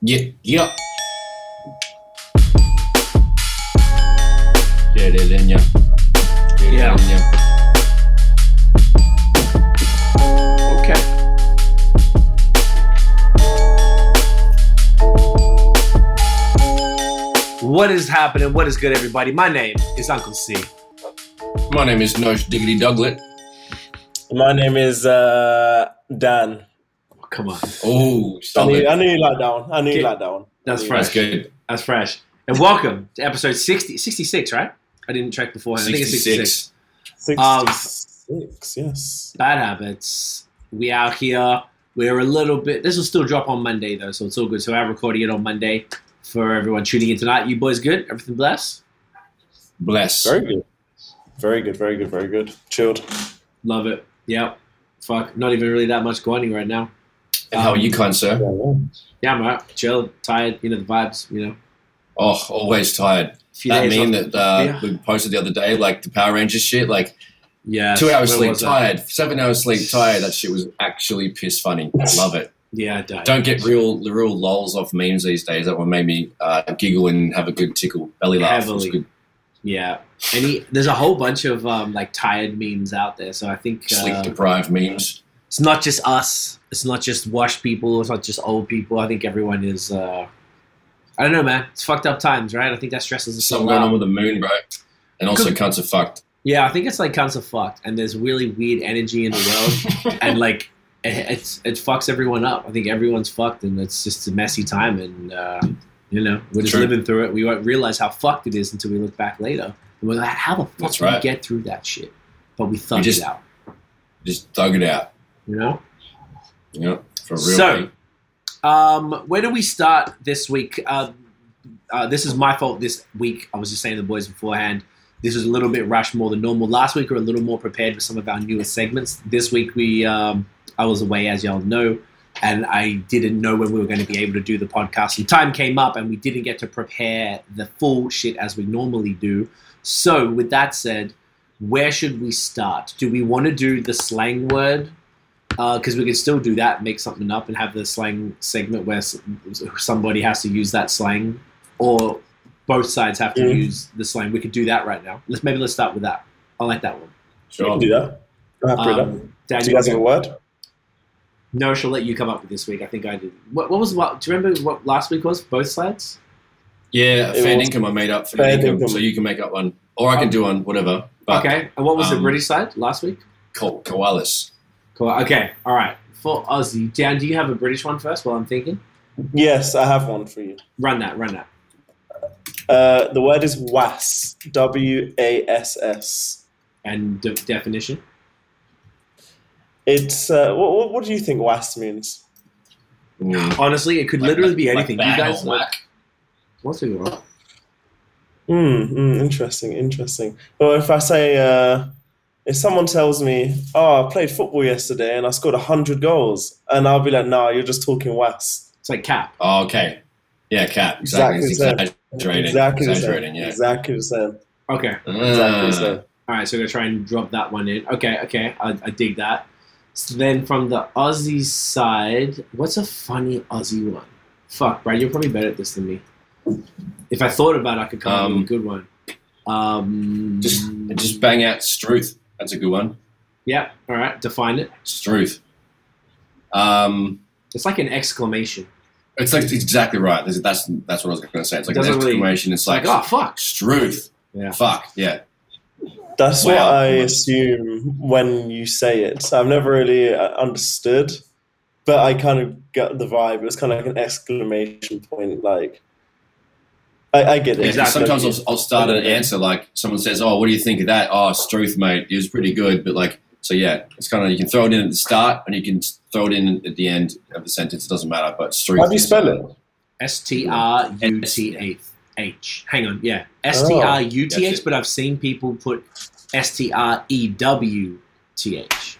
Yeah, yeah. Get it in Yeah. it in. Okay. What is happening? What is good, everybody? My name is Uncle C. My name is Nosh Diggity Duglet. My name is uh, Dan. Come on, Oh, I stop knew, it. I knew you like that one. I knew you Okay. like that one. That's I fresh. That's good. that's fresh. And welcome to episode 60, 66, right? I didn't check beforehand. I think it's 66. 66. Um, Sixty-six, yes. Bad habits. We out here. We're a little bit. This will still drop on Monday though, so it's all good. So I'm recording it on Monday for everyone tuning in tonight. You boys good? Everything blessed? Bless. Very good. Very good, very good, very good. Chilled. Love it. Yep. Fuck. Not even really that much going right now. And how are you, kind sir? Yeah, I'm alright. Chill, tired. You know the vibes. You know. Oh, always tired. Few That days meme off- that uh, Yeah. we posted the other day, like the Power Rangers shit, like Yeah. two hours sleep, was that? tired, seven hours sleep, tired. That shit was actually piss funny. I love it. Yeah, I. Don't get real the real lols off memes these days. That one made me uh, giggle and have a good tickle belly laugh. It was Heavily. good. Yeah. Any there's a whole bunch of um, like tired memes out there. So I think Sleep uh, deprived memes. It's not just us. It's not just washed people. It's not just old people. I think everyone is. Uh, I don't know, man. It's fucked up times, right? I think that stresses us Something going on with the moon, bro. And also cunts are fucked. Yeah, I think it's like cunts are fucked, and there's really weird energy in the world, and like it, it's it fucks everyone up. I think everyone's fucked, and it's just a messy time, and uh, you know we're just True. living through it. We won't realize how fucked it is until we look back later. And we're like, how the fuck That's did we get through that shit? But we thugged just- it out, Just thug it out. You know. You know, for real. So- mate. Um, where do we start this week? Uh, uh, this is my fault this week. I was just saying to the boys beforehand. This was a little bit rushed more than normal. Last week we were a little more prepared for some of our newer segments. This week we, um, I was away as y'all know, and I didn't know when we were going to be able to do the podcast. And time came up, and we didn't get to prepare the full shit as we normally do. So, with that said, where should we start? Do we want to do the slang word? Because we can still do that, make something up, and have the slang segment where somebody has to use that slang, or both sides have to Mhm. use the slang. We could do that right now. Let's maybe let's start with that. I like that one. You Sure. can do that. I'm happy with that. Um, Dan, Do you you guys have a word? No, she'll let you come up with this week. I think I did. What, what was what? Do you remember what last week was? Both sides. Yeah, It fair income I made up. Fair, Fair income, income. So you can make up one. Or I can do one, whatever. But okay. And what was the um, British side last week? ko- koalas. Cool. Okay. All right. For Aussie, Dan, do you have a British one first? While I'm thinking, Yes, I have one for you. run that. Run that. Uh, the word is was. W A S S. And de- definition. It's uh, what, what, what do you think was means? Mm. Honestly, it could literally be anything. bang you guys. or whack. What's it wrong? Hmm. mm, interesting. Interesting. Well, if I say, uh, if someone tells me, "Oh, I played football yesterday and I scored hundred goals," and I'll be like, "No, you're just talking was." It's like cap. Oh, okay. Yeah, cap. Exactly. Exactly It's the same. exaggerating. Exactly the exaggerating, same. yeah. Exactly the same. Okay. Exactly the same. All right. So we're gonna try and drop that one in. Okay. Okay. I, I dig that. So then from the Aussie side, what's a funny Aussie one? Fuck, Brad, you're probably better at this than me. If I thought about it, I could come up Um, with a good one. Um, Just, just bang out Struth. That's a good one. yeah. All right. Define it. It's truth. Um, It's like an exclamation. it's like it's exactly right. That's that's, that's what I was going to say. It's like an Doesn't really- exclamation. It's It's like, like, oh fuck. truth. Yeah. Fuck. Yeah. That's Wow. what I assume when you say it. I've never really uh, understood, but I kind of got the vibe. It was kind of like an exclamation point. Like, I, I get it. Exactly. Sometimes I'll, I'll start an answer like someone says, "Oh, what do you think of that?" Oh, Struth, mate, it was pretty good. But like, so yeah, it's kind of you can throw it in at the start and you can throw it in at the end of the sentence. It doesn't matter. But Struth. How do you is, spell uh, it? S T R U T H H. Hang on. Yeah. S T R U T That's H. it. But I've seen people put S T R E W T H.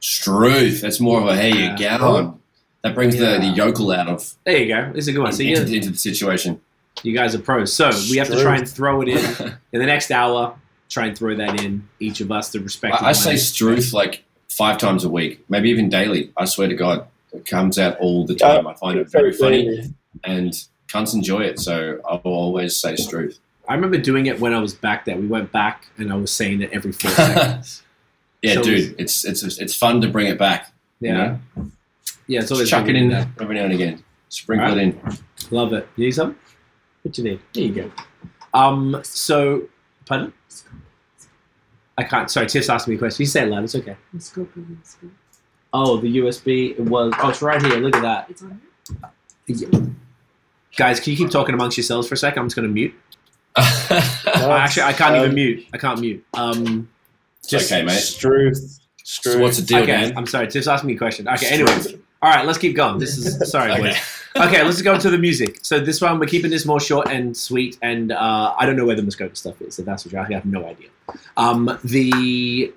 Struth. That's more of a hey, you Yeah. gown. That brings Yeah. the, the yokel out of There you go. It's a good one. So into, you, into the situation. You guys are pros. So we have to try and throw it in in the next hour. Try and throw that in each of us the respective. I, I say ones. Struth like five times a week, maybe even daily. I swear to God, it comes out all the time. I find it very funny. and cunts enjoy it. So I will always say Struth. I remember doing it when I was back there. We went back and I was saying it every four seconds. Yeah, So dude, it's it's it's fun to bring it back. Yeah. You know? Yeah, it's Just always chuck it in there. every now and again. Sprinkle Alright. it in. Love it. You need some? What you need? There you go. Um, so, pardon? I can't. Sorry, Tiff's asking me a question. You say it loud. It's okay. Let's go. Oh, the USB. It was. Oh, it's right here. Look at that. It's on Yeah. Guys, can you keep talking amongst yourselves for a second? I'm just going to mute. I actually, I can't even Um, mute. I can't mute. Um, It's okay, mate. Struth. Struth. So what's the deal, okay, man? I'm sorry. Tiff's asking me a question. Okay, anyways. All right, let's keep going. This is sorry, Okay. boys. Okay, let's go to the music. So this one, we're keeping this more short and sweet, and uh, I don't know where the Muskoka stuff is. If that's what you're asking, I have no idea. Um, the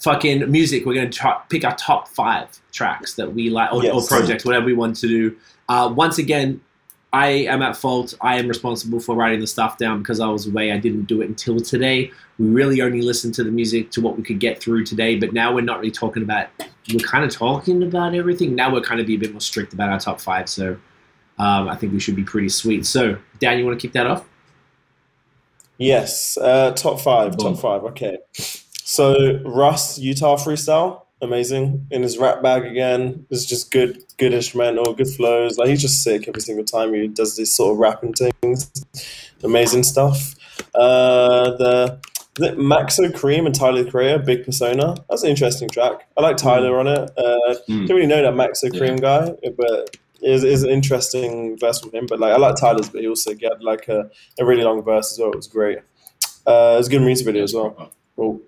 fucking music, we're going to try, pick our top five tracks that we like, or, or projects, whatever we want to do. Uh, once again, I am at fault. I am responsible for writing the stuff down because I was away. I didn't do it until today. We really only listened to the music to what we could get through today, but now we're not really talking about we're kind of talking about everything. Now we're kind of be a bit more strict about our top five. So um, I think we should be pretty sweet. So Dan, you want to kick that off? Yes, uh, top five, Boom. top five. Okay, so Russ Utah freestyle, amazing in his rap bag again. It's just good, good instrumental, good flows. Like he's just sick every single time he does this sort of rapping things. Amazing stuff. Uh, the Maxo Kream and Tyler the Creator, Big Persona. That's an interesting track. I like Tyler on it. Uh, Mm. Didn't really know that Maxo Kream guy, but is is an interesting verse from him. But like I like Tyler's, but he also had like a, a really long verse as well. It was great. Uh, it was a good music video as well. Cool.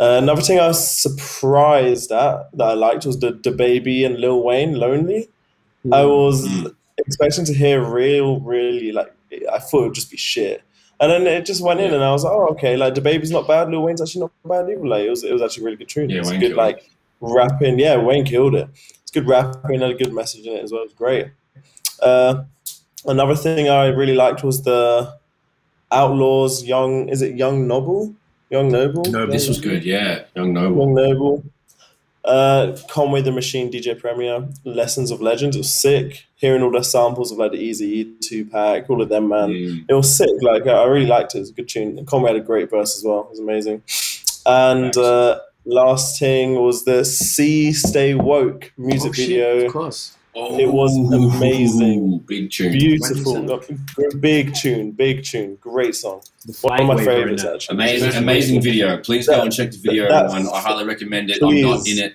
Uh, another thing I was surprised at that I liked was the DaBaby and Lil Wayne Lonely. I was Mm. expecting to hear real, really like I thought it would just be shit. And then it just went in, and I was like, "Oh, okay." Like DaBaby's not bad. Lil Wayne's actually not bad either. Like it was, it was actually a really good tune. Yeah, it's Wayne good, killed like rapping. Yeah, Wayne killed it. It's good rapping, had a good message in it as well. It was great. Uh, another thing I really liked was the Outlawz Young. Is it Young Noble? Young Noble. No, This was good, yeah. Young Noble. Young Noble. Uh, Conway the Machine, DJ Premier, Lessons of Legends. It was sick. Hearing all the samples of like the Easy 2Pac, all of them, man. Mm. It was sick. Like I really liked it. It was a good tune. And Conway had a great verse as well. It was amazing. And uh, last thing was the "See Stay Woke" music Oh, shit, video. of course. It was amazing. Big tune. Beautiful, big tune, big tune, great song. The One of my favorites actually. Amazing, amazing video. Please go and check the video, That's- everyone. I highly recommend it. I'm not in it,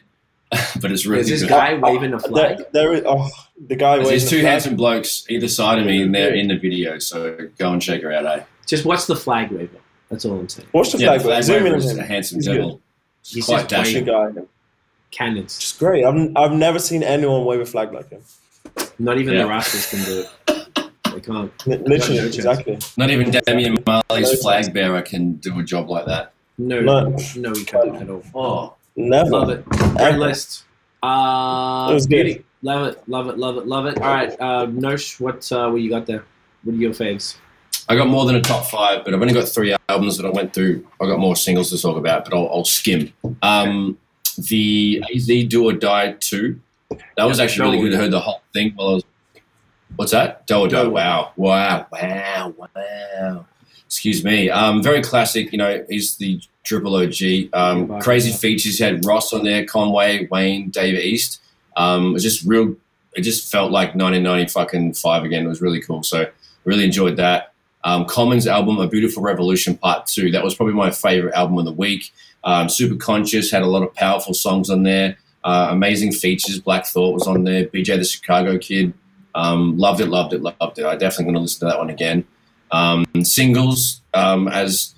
but it's really Is this good. guy waving a flag? There, there is, oh, the guy. There's waving these the two flag. handsome blokes either side of me, and they're in the video. So go and check her out, eh? Just watch the flag waver. That's all I'm saying. Watch the Yeah, flag. the flag Zoom in on him. a handsome He's devil. He's quite just The dashing. guy. Cannons. Just great. I've, I've never seen anyone wave a flag like him. Not even Yeah. the Rascals can do it. They can't. Li- Literally, No exactly. Not even Damian Marley's No flag bearer can do a job like that. No, No. no, we can't at all. Oh, Never. Love it. Great list. Uh, It was good. beauty. Love it. Love it. Love it. Love it. All right, uh, Nosh, what uh, what you got there? What are your faves? I got more than a top five, but I've only got three albums that I went through. I got more singles to talk about, but I'll, I'll skim. Um, the AZ Do or Die two. That was actually really good. I heard the whole thing while I was. What's that? Do or Die. Wow, wow, wow, wow. Excuse me. Um, very classic. You know, he's the triple OG. Um, crazy features. He had Ross on there, Conway, Wayne, David East. Um, it was just real. It just felt like 1990 fucking five again. It was really cool. So really enjoyed that. Um, Commons album, A Beautiful Revolution Part Two. That was probably my favorite album of the week. Um, Super Conscious had a lot of powerful songs on there. Uh, amazing features. Black Thought was on there. BJ the Chicago Kid. Um, loved it, loved it, loved it. I definitely going to listen to that one again. Um, singles, um, as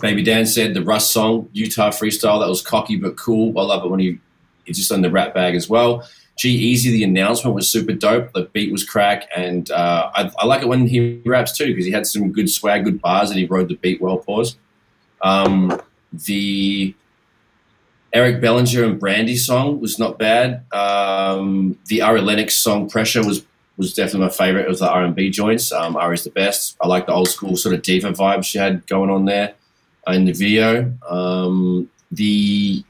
Baby Dan said, the Russ song, Utah Freestyle, that was cocky but cool. I love it when he, just on the rap bag as well. G-Eazy, the announcement was super dope. The beat was crack, and uh, I, I like it when he raps too because he had some good swag, good bars, and he rode the beat well. Pause. Um, the Eric Bellinger and Brandy song was not bad. Um, the Ari Lennox song "Pressure" was was definitely my favorite. It was the R and B joints. Um, Ari's the best. I like the old school sort of diva vibe she had going on there uh, in the video. Um, the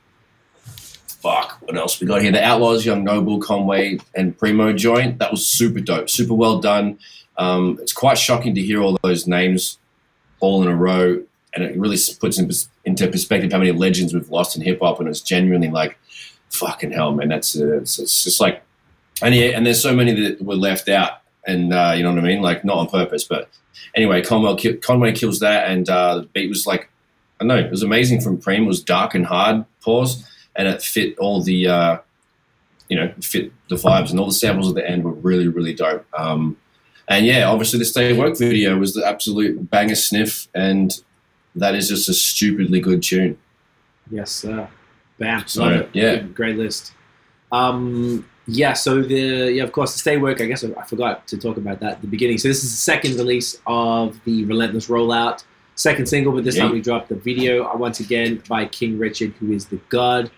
fuck, what else we got here? The Outlawz, Young Noble, Conway, and Primo joint. That was super dope, super well done. Um, it's quite shocking to hear all those names all in a row, and it really puts in, into perspective how many legends we've lost in hip hop. And it's genuinely like, fucking hell, man. That's uh, it's, it's just like, and yeah, and there's so many that were left out, and uh, you know what I mean, like not on purpose, but anyway, Conway, Conway kills that, and uh, the beat was like, I know, it was amazing from Preem. It was dark and hard, pause, and it fit all the, uh, you know, fit the vibes, and all the samples at the end were really, really dope. Um, and yeah, obviously the Stay Work video was the absolute banger sniff, and that is just a stupidly good tune. Yes, sir. Bam. So, yeah. Good, great list. Um, yeah, so the yeah, of course, the Stay Work. I guess I, I forgot to talk about that at the beginning. So this is the second release of the Relentless rollout, second single, but this Yeah. time we dropped the video uh, once again by King Richard, who is the god.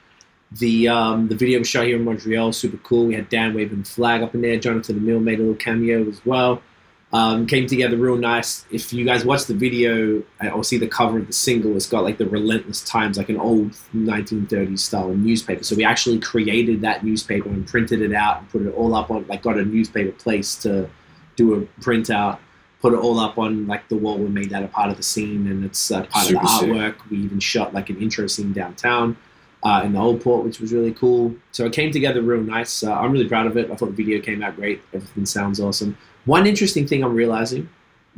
The um, the video was shot here in Montreal, super cool. We had Dan waving the flag up in there. Jonathan the Mill made a little cameo as well. Um, came together real nice. If you guys watch the video or see the cover of the single, it's got like the Relentless Times, like an old 1930s style newspaper. So we actually created that newspaper and printed it out and put it all up on, like, got a newspaper place to do a printout, put it all up on like the wall. We made that a part of the scene, and it's uh, part Super of the sick. artwork. We even shot like an intro scene downtown uh, in the old port, which was really cool. So it came together real nice. Uh, I'm really proud of it. I thought the video came out great. Everything sounds awesome. One interesting thing I'm realizing,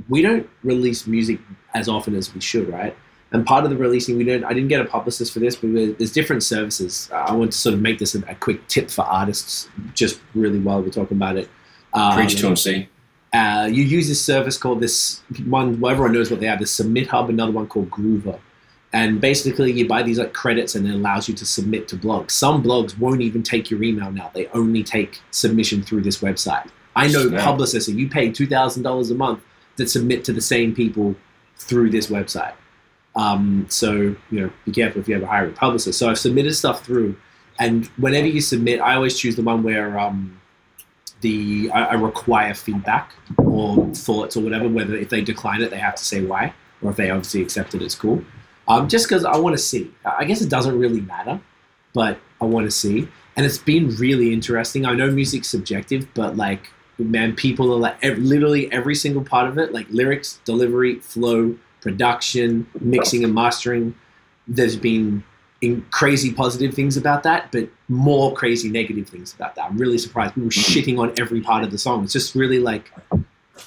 we don't release music as often as we should, right? And part of the releasing, we don't. I didn't get a publicist for this, but there's different services. Uh, I want to sort of make this a, a quick tip for artists, just really while we're talking about it. Um, Preach to him, see. uh, you use this service called this one. Well, everyone knows what they have. This SubmitHub, another one called Groover, and basically you buy these like credits, and it allows you to submit to blogs. Some blogs won't even take your email now; they only take submission through this website. I know Snap. publicists, and you pay two thousand dollars a month that submit to the same people through this website. Um, so you know, be careful if you ever hire a publicist. So I've submitted stuff through, and whenever you submit, I always choose the one where um, the I, I require feedback or thoughts or whatever. Whether if they decline it, they have to say why, or if they obviously accept it, it's cool. Um, just because I want to see. I guess it doesn't really matter, but I want to see. And it's been really interesting. I know music's subjective, but like, man, people are like literally every single part of it, like lyrics, delivery, flow, production, mixing and mastering. There's been in crazy positive things about that, but more crazy negative things about that. I'm really surprised. People shitting on every part of the song. It's just really like,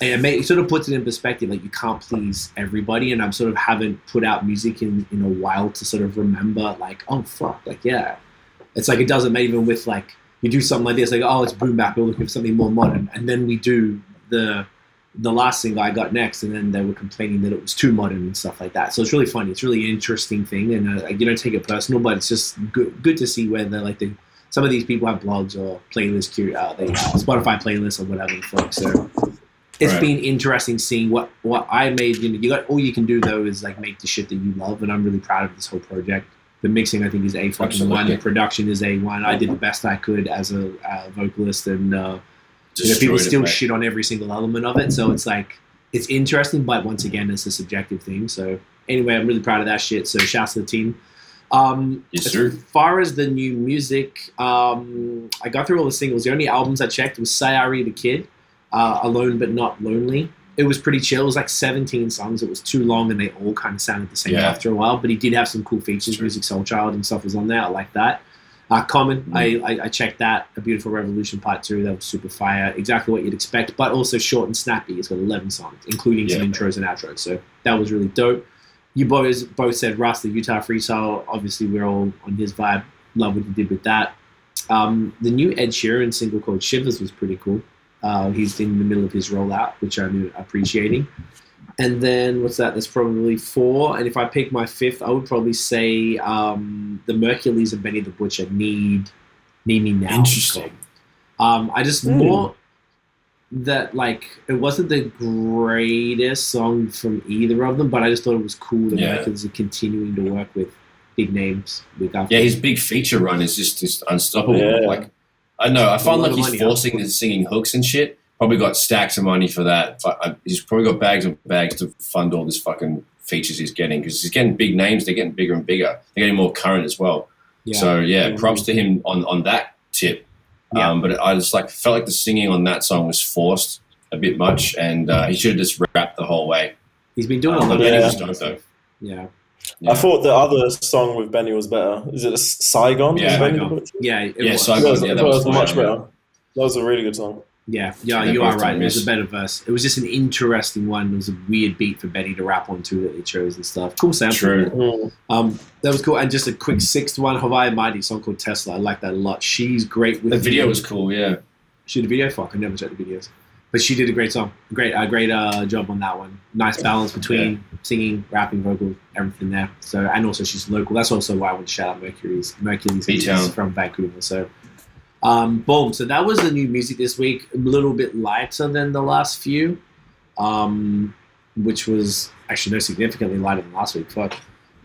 it, may, it sort of puts it in perspective. Like you can't please everybody, and I'm sort of haven't put out music in in a while to sort of remember. Like, oh fuck, like yeah, it's like it doesn't matter even with like you do something like this, like oh it's boom bap, we're looking for something more modern, and then we do the the last thing I got next, and then they were complaining that it was too modern and stuff like that. So it's really funny. It's really interesting thing, and uh, you don't take it personal, but it's just good good to see whether like the some of these people have blogs or playlists, uh, they Spotify playlists or whatever the fuck. So it's Right. been interesting seeing what what I made. You know, you got all you can do though is like make the shit that you love, and I'm really proud of this whole project. The mixing I think is a fucking one. The production is a one. I did the best I could as a, uh vocalist, and uh, you know, people Destroyed it, still shit on every single element of it. So it's like it's interesting, but once again, it's a subjective thing. So anyway, I'm really proud of that shit. So shouts to the team. Um, Yes, as sir. far as the new music, um, I got through all the singles. The only albums I checked was Sayari the Kid, uh, Alone but Not Lonely. It was pretty chill. It was like 17 songs. It was too long, and they all kind of sounded the same Yeah. after a while. But he did have some cool features. Musiq Soulchild and stuff was on there. I like that. Uh, Common, Mm. I, I, I checked that. A Beautiful Revolution Part 2, that was super fire. Exactly what you'd expect, but also short and snappy. It's got 11 songs, including some intros and outros. So that was really dope. You boys both said Russ, the Utah Freestyle. Obviously, we're all on his vibe. Love what he did with that. Um, the new Ed Sheeran single called Shivers was pretty cool. Uh, he's in the middle of his rollout, which I'm appreciating. And then what's that? That's probably four. And if I pick my fifth, I would probably say um, the Merkules and Benny the Butcher need need me now. Interesting. Um, I just Hmm. more that like it wasn't the greatest song from either of them, but I just thought it was cool that Yeah. Merkules are continuing to work with big names. Week after Yeah, his big feature run is just, just unstoppable. Yeah. Like, I know. I find like he's forcing his singing hooks and shit. Probably got stacks of money for that. He's probably got bags and bags to fund all this fucking features he's getting because he's getting big names. They're getting bigger and bigger. They're getting more current as well. Yeah. So yeah, props to him on on that tip. Yeah. Um, but I just like felt like the singing on that song was forced a bit much, and uh, he should have just rapped the whole way. He's been doing a Um, lot but of Yeah. dope though. Yeah. Yeah. I thought the other song with Benny was better. Is it a Saigon? Yeah. Saigon. Yeah. It Yeah, was. Saigon. That was, yeah, I that was it was much fire, better. That was a really good song. Yeah, yeah, Yeah, you are right. It was a better verse. It was just an interesting one. It was a weird beat for Benny to rap onto that they chose and stuff. Cool sample. True. Mm. Um, that was cool. And just a quick sixth one, Haviah Mighty song called Tesla. I like that a lot. She's great with The video was cool. Yeah. She did a video. Fuck, I never checked the videos, but she did a great song. Great, a great uh, job on that one. Nice balance between singing, rapping, vocal, everything there. So, and also she's local. That's also why I want to shout out Merkules. Merkules is from Vancouver. So, um, boom. So that was the new music this week. A little bit lighter than the last few, um, which was actually no significantly lighter than last week. Fuck.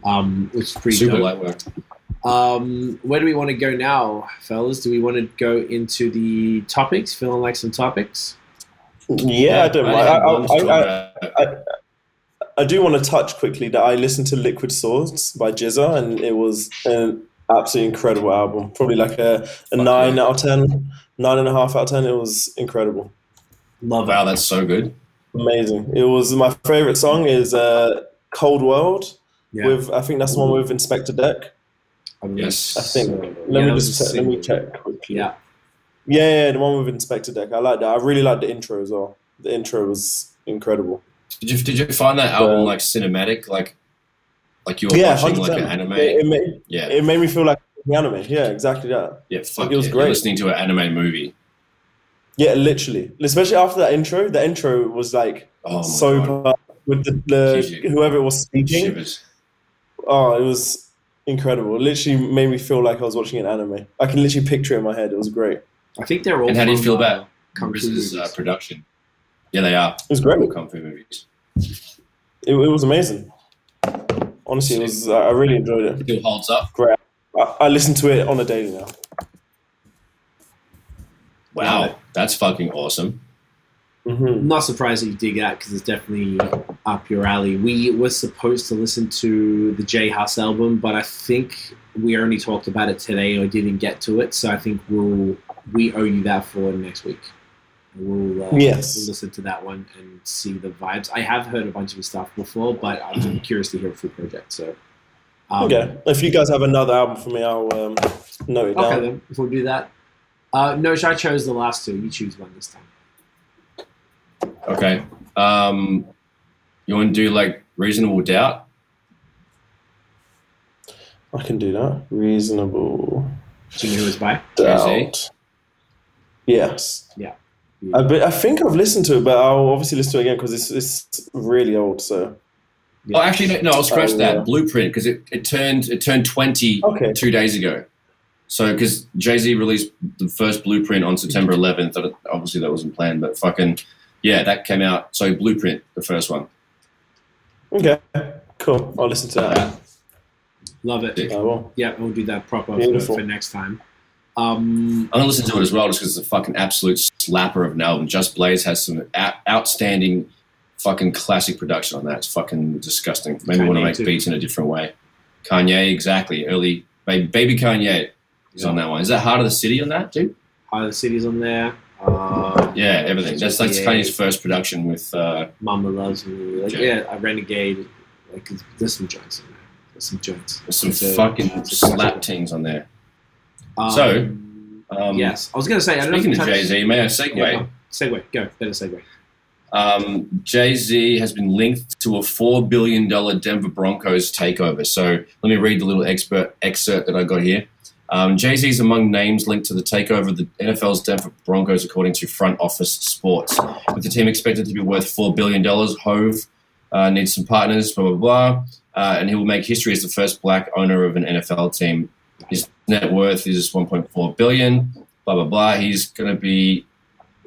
Um, which is pretty Super dope. light work. Um, where do we want to go now, fellas? Do we want to go into the topics? Feeling like some topics? Yeah, I don't mind. I, I, I, I do want to touch quickly that I listened to Liquid Swords by GZA, and it was an absolutely incredible album. Probably like a, a nine out of ten, nine and a half out of ten. It was incredible, Love wow, that's so good. amazing. It was my favorite song is uh, Cold World Yeah. with I think that's the one with Inspectah Deck. Yes. I think. Let Yeah, me just check, let me check quickly. Yeah, Yeah, yeah, the one with Inspectah Deck. I like that. I really like the intro as well. The intro was incredible. Did you did you find that album like cinematic, like like you were yeah, watching 100%. like an anime? It, it made, yeah, it made me feel like the anime. Yeah, exactly that. yeah. Fuck it was yeah. great. You're listening to an anime movie. Yeah, literally. Especially after that intro. The intro was like Oh so god, with the, the whoever was speaking. shivers. Oh, it was incredible. It literally made me feel like I was watching an anime. I can literally picture it in my head. It was great. It I think they're all. And how do you feel uh, about Kung Fu uh, production? Yeah, they are. It was great. All kung fu movies. It, it was amazing. Honestly, it was. I really enjoyed it. Still holds up. I, I listen to it on a daily now. Wow, Yeah. that's fucking awesome. hmm I'm not surprised that you dig that because it's definitely up your alley. We were supposed to listen to the J Hus album, but I think we only talked about it today or didn't get to it. So I think we'll we owe you that for next week. We'll, uh, Yes. we'll listen to that one and see the vibes. I have heard a bunch of his stuff before, but I'm curious to hear a full project. So um, Okay. If you guys have another album for me, I'll um, note it down. Okay, then if we'll do that. Uh, no, I chose the last two. You choose one this time. Okay. Um, you want to do like reasonable doubt? I can do that. Reasonable Do you know who it's by? Jay-Z? doubt. Yes. Yeah. I, but I think I've listened to it, but I'll obviously listen to it again because it's, it's really old. So Oh, actually, no. no I'll scratch Oh, that yeah. blueprint because it, it turned it turned twenty okay, two days ago. So because Jay Z released the first blueprint on September 11th, obviously that wasn't planned, but fucking yeah, that came out. So blueprint, the first one. okay, cool. I'll listen to that. Love it. Sick. I will. Yeah, we'll do that proper for, for next time. Um, I'm gonna listen to it as well, just because it's a fucking absolute slapper of an album. Just Blaze has some out- outstanding, fucking classic production on that. It's fucking disgusting. Maybe want to make too. beats in a different way. Kanye, exactly. Early baby, baby Kanye is on that one. Is that Heart of the City on that too? Heart of the City's on there. Uh, Yeah, everything. That's that's Yeah. Kanye's first production with. Uh, Mama Loves Me. Like, Yeah. yeah, I Renegade. Like, there's some joints in there. There's some joints. there's some fucking a slap tings on there. Um, So, Um, yes, I was going to say. I don't know Speaking of Jay Z, may I segue? Yeah, go. segue. Go. Better segue. Um, Jay Z has been linked to a $4 billion Denver Broncos takeover. So let me read the little expert excerpt that I got here. Um, Jay Z is among names linked to the takeover of the NFL's Denver Broncos, according to Front Office Sports. With the team expected to be worth $4 billion, Hov uh, needs some partners, blah, blah, blah. Uh, and he will make history as the first black owner of an NFL team. Net worth is 1.4 billion. Blah blah blah. He's going to be.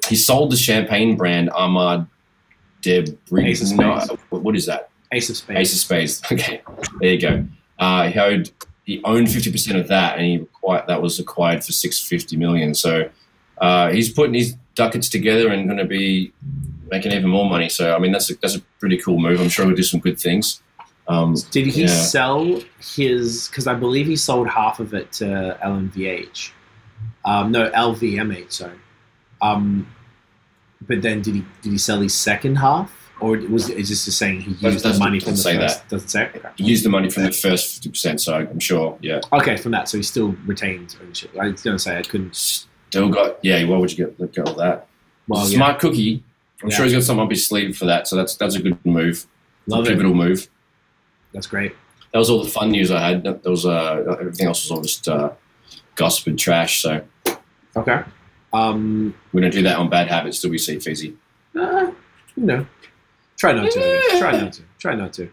He sold the champagne brand Ahmad Debris. Ace of no, what is that? Ace of Spades. Ace of Spades. Okay, there you go. Uh, he owned he owned fifty percent of that, and he acquired, that was acquired for six fifty million. So uh, he's putting his ducats together and going to be making even more money. So I mean, that's a, that's a pretty cool move. I'm sure he'll do some good things. Um, Did he Yeah. sell his? Because I believe he sold half of it to LMVH. Um, no, LVMH. Sorry. Um, but then did he did he sell his second half, or was it just just saying he used the money from the say first? Doesn't say. Okay. he used the money from the first fifty percent, so I'm sure. Yeah, okay, from that, so he still retained ownership. I was gonna say I couldn't. still got. Yeah, why would you get let go of that? Well, yeah, Smart cookie. I'm Yeah. sure he's got something up his sleeve for that, so that's that's a good move. love it. pivotal move. That's great. That was all the fun news I had. That was uh, everything else was all just uh, gossip and trash. So Okay. Um, we don't do that on bad habits. Do we see Fizzy? uh, you know, try not to. Try not to. Try not to.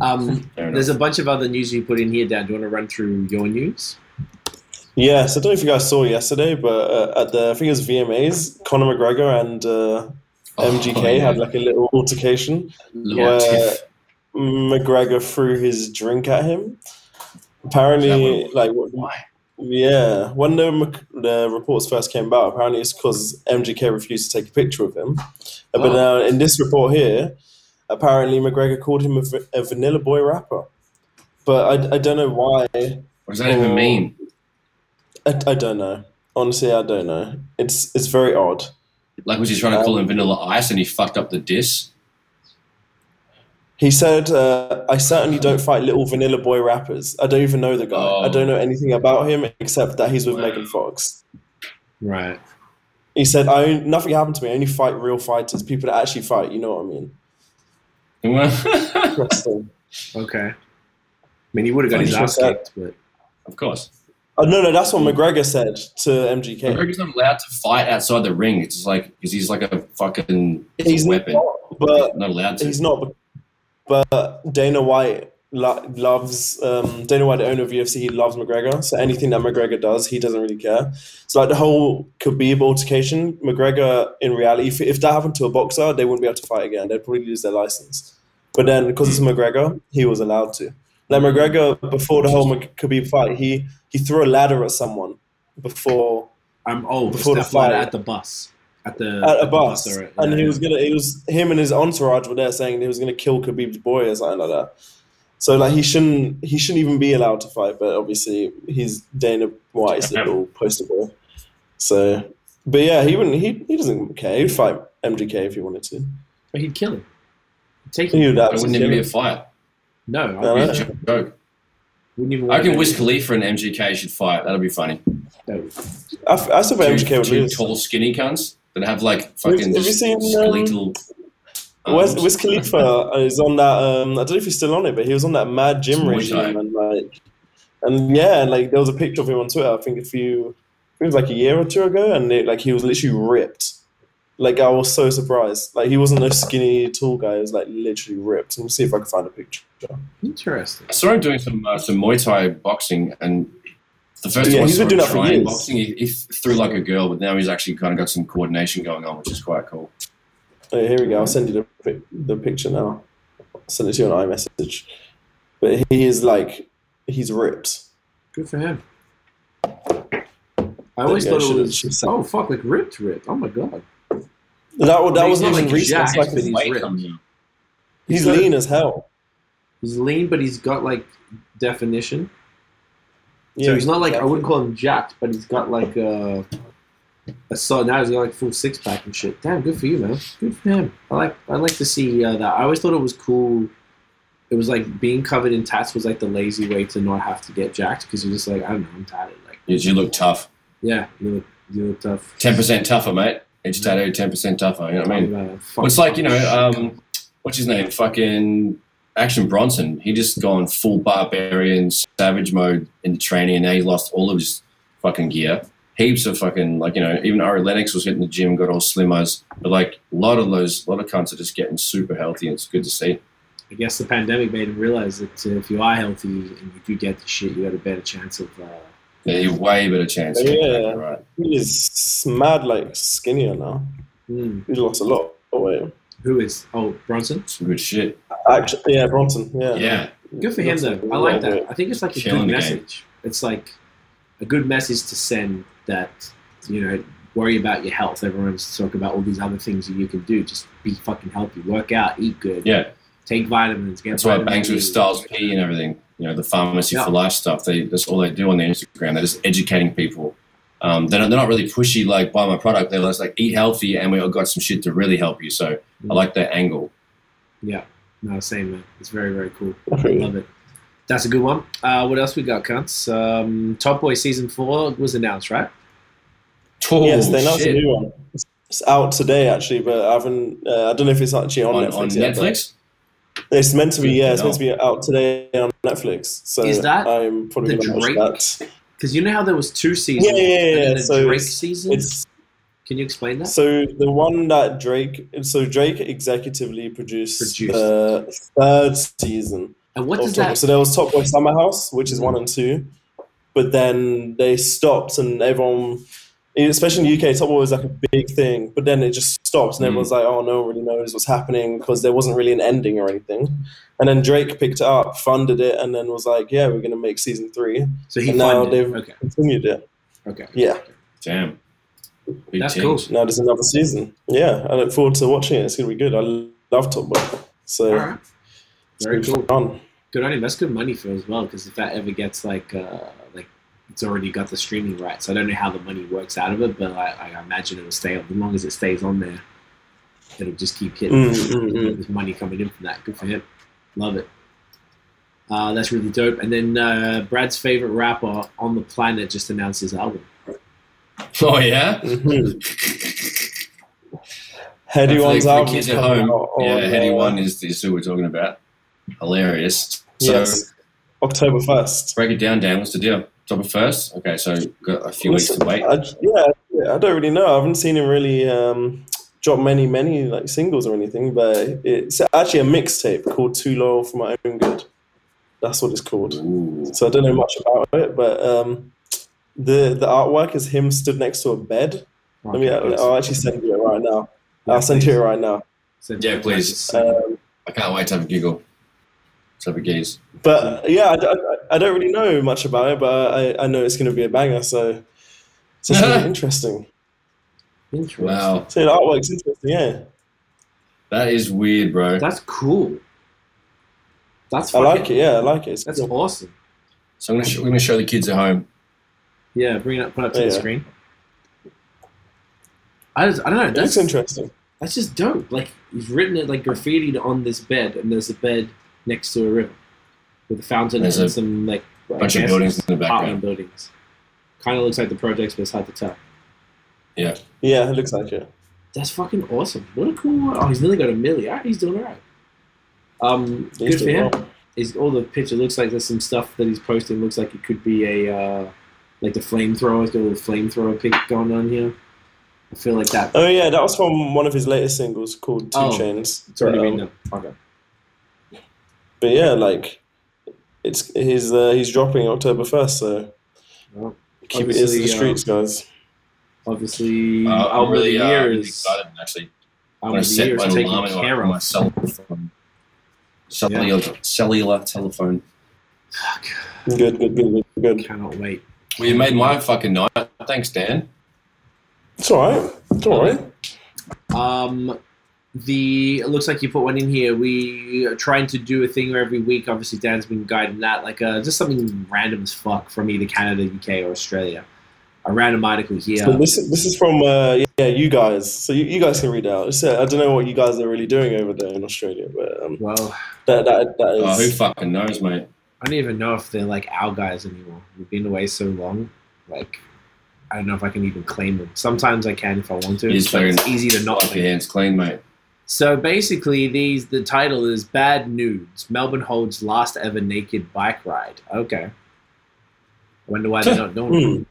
Um, there's a bunch of other news you put in here, Dan. Do you want to run through your news? Yes, I don't know if you guys saw yesterday, but uh, at the I think it was VMAs, Conor McGregor and uh, MGK Oh, yeah. had like a little altercation. Little where tiff. McGregor threw his drink at him. Apparently, like what- Why? yeah, when the, the reports first came about, apparently it's because MGK refused to take a picture of him. Uh, But Oh. now in this report here, apparently McGregor called him a vanilla boy rapper. But I, I don't know why. What does that even mean? I, I don't know. Honestly, I don't know. It's it's very odd. Like, was he trying to call Um, him Vanilla Ice and he fucked up the diss? He said, uh, "I certainly don't fight little vanilla boy rappers. I don't even know the guy. I don't know anything about him except that he's with Wow. Megan Fox." Right. He said, "I on- nothing happened to me. I only fight real fighters, people that actually fight. You know what I mean?" Interesting. Okay. I mean, he would have got his Funny ass kicked, but of course. Oh no, no, that's what McGregor said to MGK. McGregor's not allowed to fight outside the ring. It's just like because he's like a fucking He's weapon. not, but not allowed to. he's not. But Dana White lo- loves um, Dana White, the owner of UFC. He loves McGregor, so anything that McGregor does, he doesn't really care. So like the whole Khabib altercation, McGregor in reality, if, if that happened to a boxer, they wouldn't be able to fight again. They'd probably lose their license. But then because it's McGregor, he was allowed to. Like McGregor, before the whole Khabib fight, he he threw a ladder at someone before I'm old. Before the fight. at the bus. At the at a the bus, or- and yeah, he yeah. was gonna. He was him and his entourage were there saying he was gonna kill Khabib's boy or something like that. So like he shouldn't he shouldn't even be allowed to fight, but obviously he's Dana White's little poster boy. So, but yeah, he wouldn't. He, he doesn't care. He'd fight MGK if he wanted to. But he'd kill him. Take He him. would It wouldn't absolutely even be a fight. No, No, I It'd be a joke. wouldn't even. I want reckon to Wiz do Khalifa and MGK should fight. That'll be funny. No. him. I, f- I still Two, MGK would two lose. tall, skinny cunts that have like fucking Have you seen, um, skeletal. Wiz, arms. Wiz Khalifa is on that. Um, I don't know if he's still on it, but he was on that mad gym Muay regime, and like, and yeah, and like there was a picture of him on Twitter. I think a few, I think it was like a year or two ago, and it, like he was literally ripped. Like I was so surprised. Like he wasn't no skinny tall guy. He was like literally ripped. Let me see if I can find a picture. Interesting. I saw him doing some uh, some Muay Thai boxing, and the first Yeah, time I he's saw been doing that for trying years. boxing, he, he threw like a girl, but now he's actually kind of got some coordination going on, which is quite cool. Oh, here we go. I'll send you the the picture now. I'll send it to you on iMessage. But he is like, he's ripped. Good for him. I always thought it was. should Oh fuck! Like ripped, ripped. Oh my god. That, was- that He's wasn't even like recent. jacked, like but he's ripped. comes he's he's lean as hell. He's lean, but he's got like definition. Yeah, so he's not like I wouldn't call him jacked, but he's got like a. a solid, now he's got like full six pack and shit. Damn, good for you, man. Good for him. I like I like to see uh, that. I always thought it was cool. It was like being covered in tats was like the lazy way to not have to get jacked because you're just like I don't know I'm tatted. Like You, you look tough. yeah, you look you look tough. Ten percent tougher, mate. Each tattoo, ten percent tougher. You know what I mean? Uh, Well, it's like you know, um, what's his name? Fucking Action Bronson. He just gone full barbarian savage mode in the training, and now he lost all of his fucking gear. Heaps of fucking like you know, even Ari Lennox was hitting the gym, got all slimmers. But like a lot of those, a lot of cunts are just getting super healthy, and it's good to see. I guess the pandemic made him realize that uh, if you are healthy and you do get the shit, you got a better chance of. Uh, Yeah, you way better chance. Yeah. right. He is mad, like skinnier now. hmm, He lost a lot of weight. Who is? Oh, Bronson. Some good shit. Actually, yeah, Bronson. Yeah, Yeah, Good for him though. I like that. I think it's like a Killing good the game. message. It's like a good message to send that you know worry about your health. Everyone's talking about all these other things that you can do. Just be fucking healthy. Work out. Eat good. yeah. Take vitamins. Get That's why it vitamin bangs with Styles P and everything. You know, the pharmacy Yeah. for life stuff. They that's all they do on their Instagram. They're just educating people. Um, they're, not, they're not really pushy like buy my product. They're just like eat healthy and we all got some shit to really help you. So I like that angle. Yeah. No, same man. It's very very cool. I love it. That's a good one. Uh, what else we got, cunts? Um, Top Boy season four was announced, right? Oh, yes, they announced a new one. It's- It's out today actually, but I haven't. Uh, I don't know if it's actually on, on, Netflix on yet. Netflix. It's meant to be. Yeah, it's meant to be out today on Netflix. So Is that I'm probably gonna watch that. Because you know how there was two seasons. Yeah, yeah, yeah, and then yeah. So Drake it's- season. Can you explain that? So the one that Drake, so Drake executively produced, Produced. the third season and what does Top Boy. that? So there was Top Boy Summer House, which is mm. one and two, but then they stopped and everyone, especially in the UK, Top Boy was like a big thing, but then it just stopped and Mm. everyone's like, oh, no one really knows what's happening because there wasn't really an ending or anything. And then Drake picked it up, funded it, and then was like, yeah, we're gonna make season three. So he and now funded. they've Okay. continued it. Okay. Yeah. Damn. Big That's change. cool. Now there's another season. Yeah, I look forward to watching it. It's gonna be good. I love Top Boy, so All right. it's Very cool. fun. Good on him. That's good money for as well. Because if that ever gets like uh, like it's already got the streaming rights. I don't know how the money works out of it, but I, I imagine it'll stay on. As long as it stays on there, it'll just keep hitting. Mm, mm, mm. There's money coming in from that. Good for him. Love it. Uh, that's really dope. And then uh, Brad's favorite rapper on the planet just announced his album. Oh yeah. Mhm. Headie One's for album kids at home. out on, Yeah, Headie uh, One is, is who we're talking about. Hilarious. So yes, October first. break it down, Dan. What's the deal? October first. Okay, so got a few weeks to wait. I, yeah, yeah, I don't really know. I haven't seen him really um, drop many, many like singles or anything. But it's actually a mixtape called "Too Loyal for My Own Good." That's what it's called. Ooh. So I don't know much about it, but um, the the artwork is him stood next to a bed. Let me. Okay, I'll actually send you it right now. Yeah, I'll send you it right now. Send Yeah, it. please. Um, I can't wait to have a giggle. Let's have a gaze. But yeah, I, I- I don't really know much about it, but I, I know it's going to be a banger. So it's just really interesting. Interesting. Wow, So the artwork's interesting, yeah. that is weird, bro. That's cool. That's I like it. Yeah, I like it. It's That's cool. awesome. So I'm gonna, sh- we're gonna show the kids at home. Yeah, bring it up, put it up to Yeah. the screen. I, just, I don't know. It That's looks interesting. that's just dope. Like he's written it like graffitied on this bed, and there's a bed next to a river with a fountain There's and a some like I bunch of buildings in the apartment background. buildings. Kind of looks like the projects, but it's hard to tell. Yeah, Yeah, it looks like it. That's fucking awesome. What a cool. Oh, he's nearly got a million. Alright, he's doing alright. Um, He's good for him. well. Is all the picture looks like there's some stuff that he's posting. Looks like it could be a uh, like the flamethrower. He's got a little flamethrower pic going on here. I feel like that. Oh yeah, that was from one of his latest singles called Two Oh, Chains. It's already Um, been done. Okay. But yeah, like it's he's uh, he's dropping October first, so Well, keep it ears to the streets, guys. Obviously, Uh, I'm really, of uh, the year really is excited. Actually, I'm album gonna of set year my is taken alarm my, care on my cell phone. Cellular, cellular telephone. Fuck, Good, good, good, good, good. cannot wait. Well, you made my fucking night. Thanks, Dan. It's all right. It's all right. Um, the it looks like you put one in here. We are trying to do a thing every week. Obviously, Dan's been guiding that, like uh, just something random as fuck from either Canada, UK, or Australia. A random article here. So this this is from uh, yeah you guys. So you, you guys can read out. It's, uh, I don't know what you guys are really doing over there in Australia, but um, well, that that that is. Oh, who fucking knows, mate? I don't even know if they're like our guys anymore. We've been away so long. Like, I don't know if I can even claim them. Sometimes I can if I want to. It is but it's easy to not Wipe claim. your hands clean, mate. So basically, these the title is "Bad Nudes." Melbourne holds last ever naked bike ride. Okay. I wonder why they're not doing it. Hmm.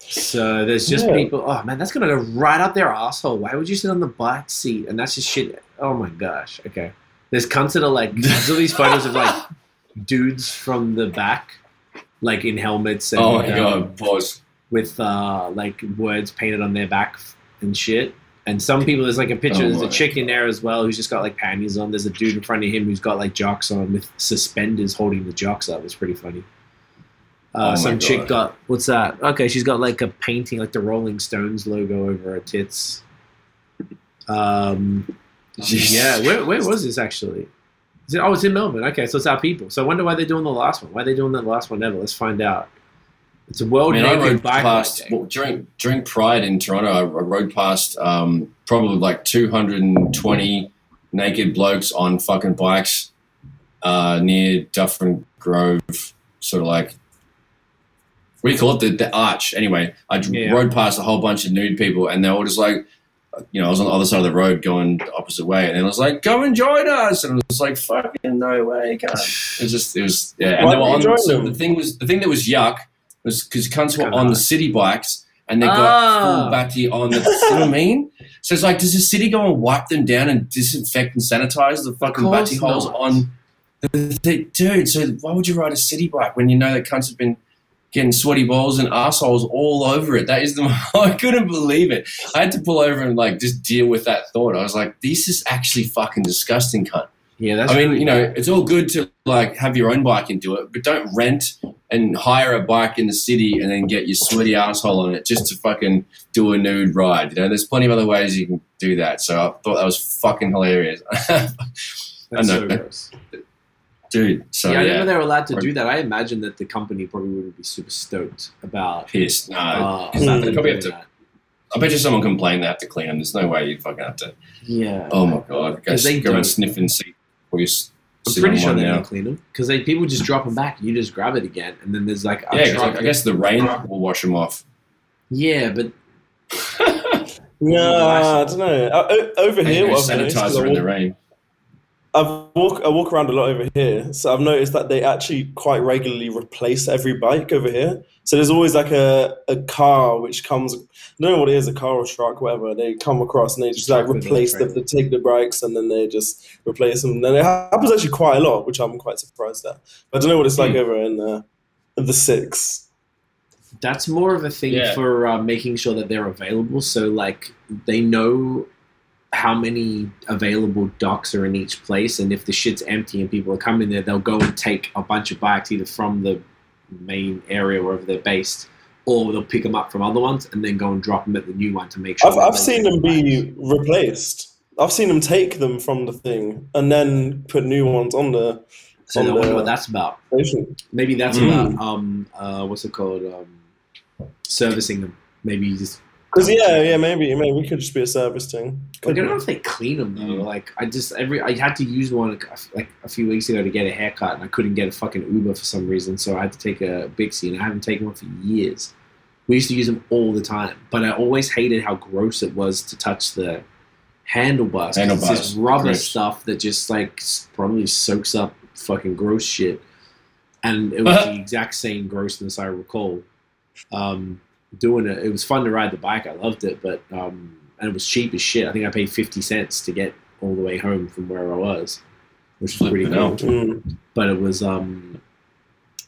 So there's just Yeah. people. Oh man, that's gonna go right up their asshole. Why would you sit on the bike seat? And that's just shit. Oh my gosh. Okay. There's cunts that are like there's all these photos of like dudes from the back, like in helmets and Oh my um, god, pause. with uh, like words painted on their back and shit. And some people, there's like a picture. Oh there's a chick in there as well who's just got like panties on. There's a dude in front of him who's got like jocks on with suspenders holding the jocks up. It's pretty funny. Oh Uh, my some chick got what's that? Okay, she's got like a painting, like the Rolling Stones logo over her tits. Um, yeah, where, where was this actually? Is it, oh, it's in Melbourne. Okay, so it's our people. So I wonder why they're doing the last one. Why are they doing the last one ever? Let's find out. It's a World I mean, I rode Bike past well, during during Pride in Toronto. I, I rode past um, probably like 220 naked blokes on fucking bikes uh, near Dufferin Grove, sort of like you call it? The, the arch. Anyway, I Yeah. rode past a whole bunch of nude people, and they were just like, you know, I was on the other side of the road going the opposite way, and it was like, "Come and join us," and it was like, "Fucking no way, can't." It was just, it was, yeah. And they were on. So the thing was, the thing that was yuck was because cunts were Kinda on the city bikes, and they got full oh. batty on the. you know what I mean? So it's like, does the city go and wipe them down and disinfect and sanitize the fucking course batty holes on? The, the, dude, so why would you ride a city bike when you know that cunts have been getting sweaty balls and assholes all over it? That is the. I couldn't believe it. I had to pull over and like just deal with that thought. I was like, this is actually fucking disgusting, cunt. Yeah, that's I mean, really you know, it's all good to like have your own bike and do it, but don't rent and hire a bike in the city and then get your sweaty asshole on it just to fucking do a nude ride. You know, there's plenty of other ways you can do that. So I thought that was fucking hilarious, That's I so know. gross. dude. So yeah, I yeah, never they were allowed to do that. I imagine that the company probably wouldn't be super stoked about. pissed. No, Uh, not- they probably have to. that. I bet you someone complained they have to clean them. There's no way you fucking have to. Yeah. Oh my god, go, they go and sniff and seat. Or you s- I'm pretty sure they don't clean them because they people just drop them back. You just grab it again, and then there's like a Yeah, 'cause truck. I, I guess the rain will wash them off. yeah, but Yeah, I don't know. Uh, over here, no what I've noticed, 'cause I sanitizer in the walk, rain. I've walk, I walk around a lot over here, so I've noticed that they actually quite regularly replace every bike over here. So there's always like a, a car which comes, I don't know what it is, a car or truck, whatever. They come across and they just like Truck with a replace them. trailer. they take the bikes and then they just replace them. And it happens actually quite a lot, which I'm quite surprised at. But I don't know what it's like Hmm. over in uh, the six. that's more of a thing Yeah. for uh, making sure that they're available. So like they know how many available docks are in each place, and if the shit's empty and people are coming there, they'll go and take a bunch of bikes either from the main area wherever they're based, or they'll pick them up from other ones and then go and drop them at the new one to make sure. I've, I've seen them be bikes. replaced. I've seen them take them from the thing and then put new ones on the So I wonder the- what that's about. station. Maybe that's Mm. about um uh what's it called um servicing them. Maybe you just Because yeah, yeah, maybe maybe it could just be a service thing. I don't know if they clean them though. Like I just every I had to use one like, like a few weeks ago to get a haircut, and I couldn't get a fucking Uber for some reason, so I had to take a Bixi, and I haven't taken one for years. We used to use them all the time, but I always hated how gross it was to touch the handlebars. It's this Handlebars, rubber gross. stuff that just like probably soaks up fucking gross shit, and it was the exact same grossness I recall. Um, doing it, it was fun to ride the bike. I loved it, but um, and it was cheap as shit. I think I paid fifty cents to get all the way home from where I was, which was pretty cool. Mm. But it was, um,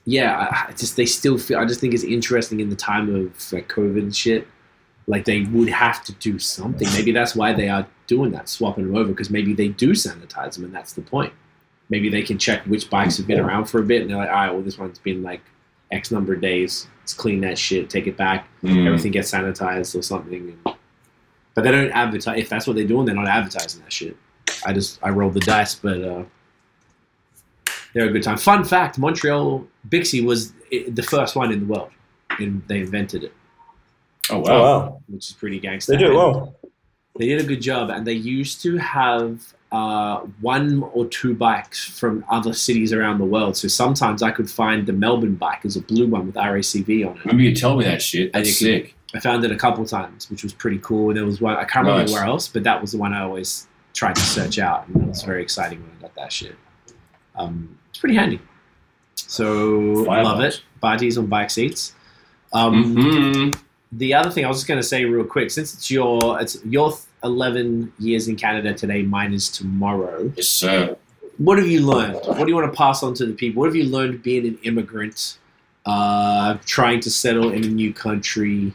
yeah, I, I just they still feel. I just think it's interesting in the time of like COVID and shit. Like they would have to do something. Maybe that's why they are doing that, swapping them over, because maybe they do sanitize them, and that's the point. Maybe they can check which bikes have been around for a bit, and they're like, all right, well, this one's been like X number of days. Let's clean that shit, take it back Mm. everything gets sanitized or something. But they don't advertise. If that's what they're doing, they're not advertising that shit. I just I rolled the dice, but uh, they're a good time. Fun fact: Montreal Bixi was the first one in the world, and they invented it, Oh wow. Oh wow, which is pretty gangster. they do it well. They did a good job, and they used to have uh, one or two bikes from other cities around the world. So sometimes I could find the Melbourne bike as a blue one with RACV on it. Remember you told me that shit. That's sick. I found it a couple times, which was pretty cool. And There was one I can't remember Nice. where else, but that was the one I always tried to search out, and it was very exciting when I got that shit. Um, it's pretty handy. So Fire love it. Bodies on bike seats. Um, Mhm. The other thing I was just going to say real quick, since it's your it's your 11 years in Canada today, mine is tomorrow. Yes, sir. What have you learned? What do you want to pass on to the people? What have you learned being an immigrant, uh, trying to settle in a new country,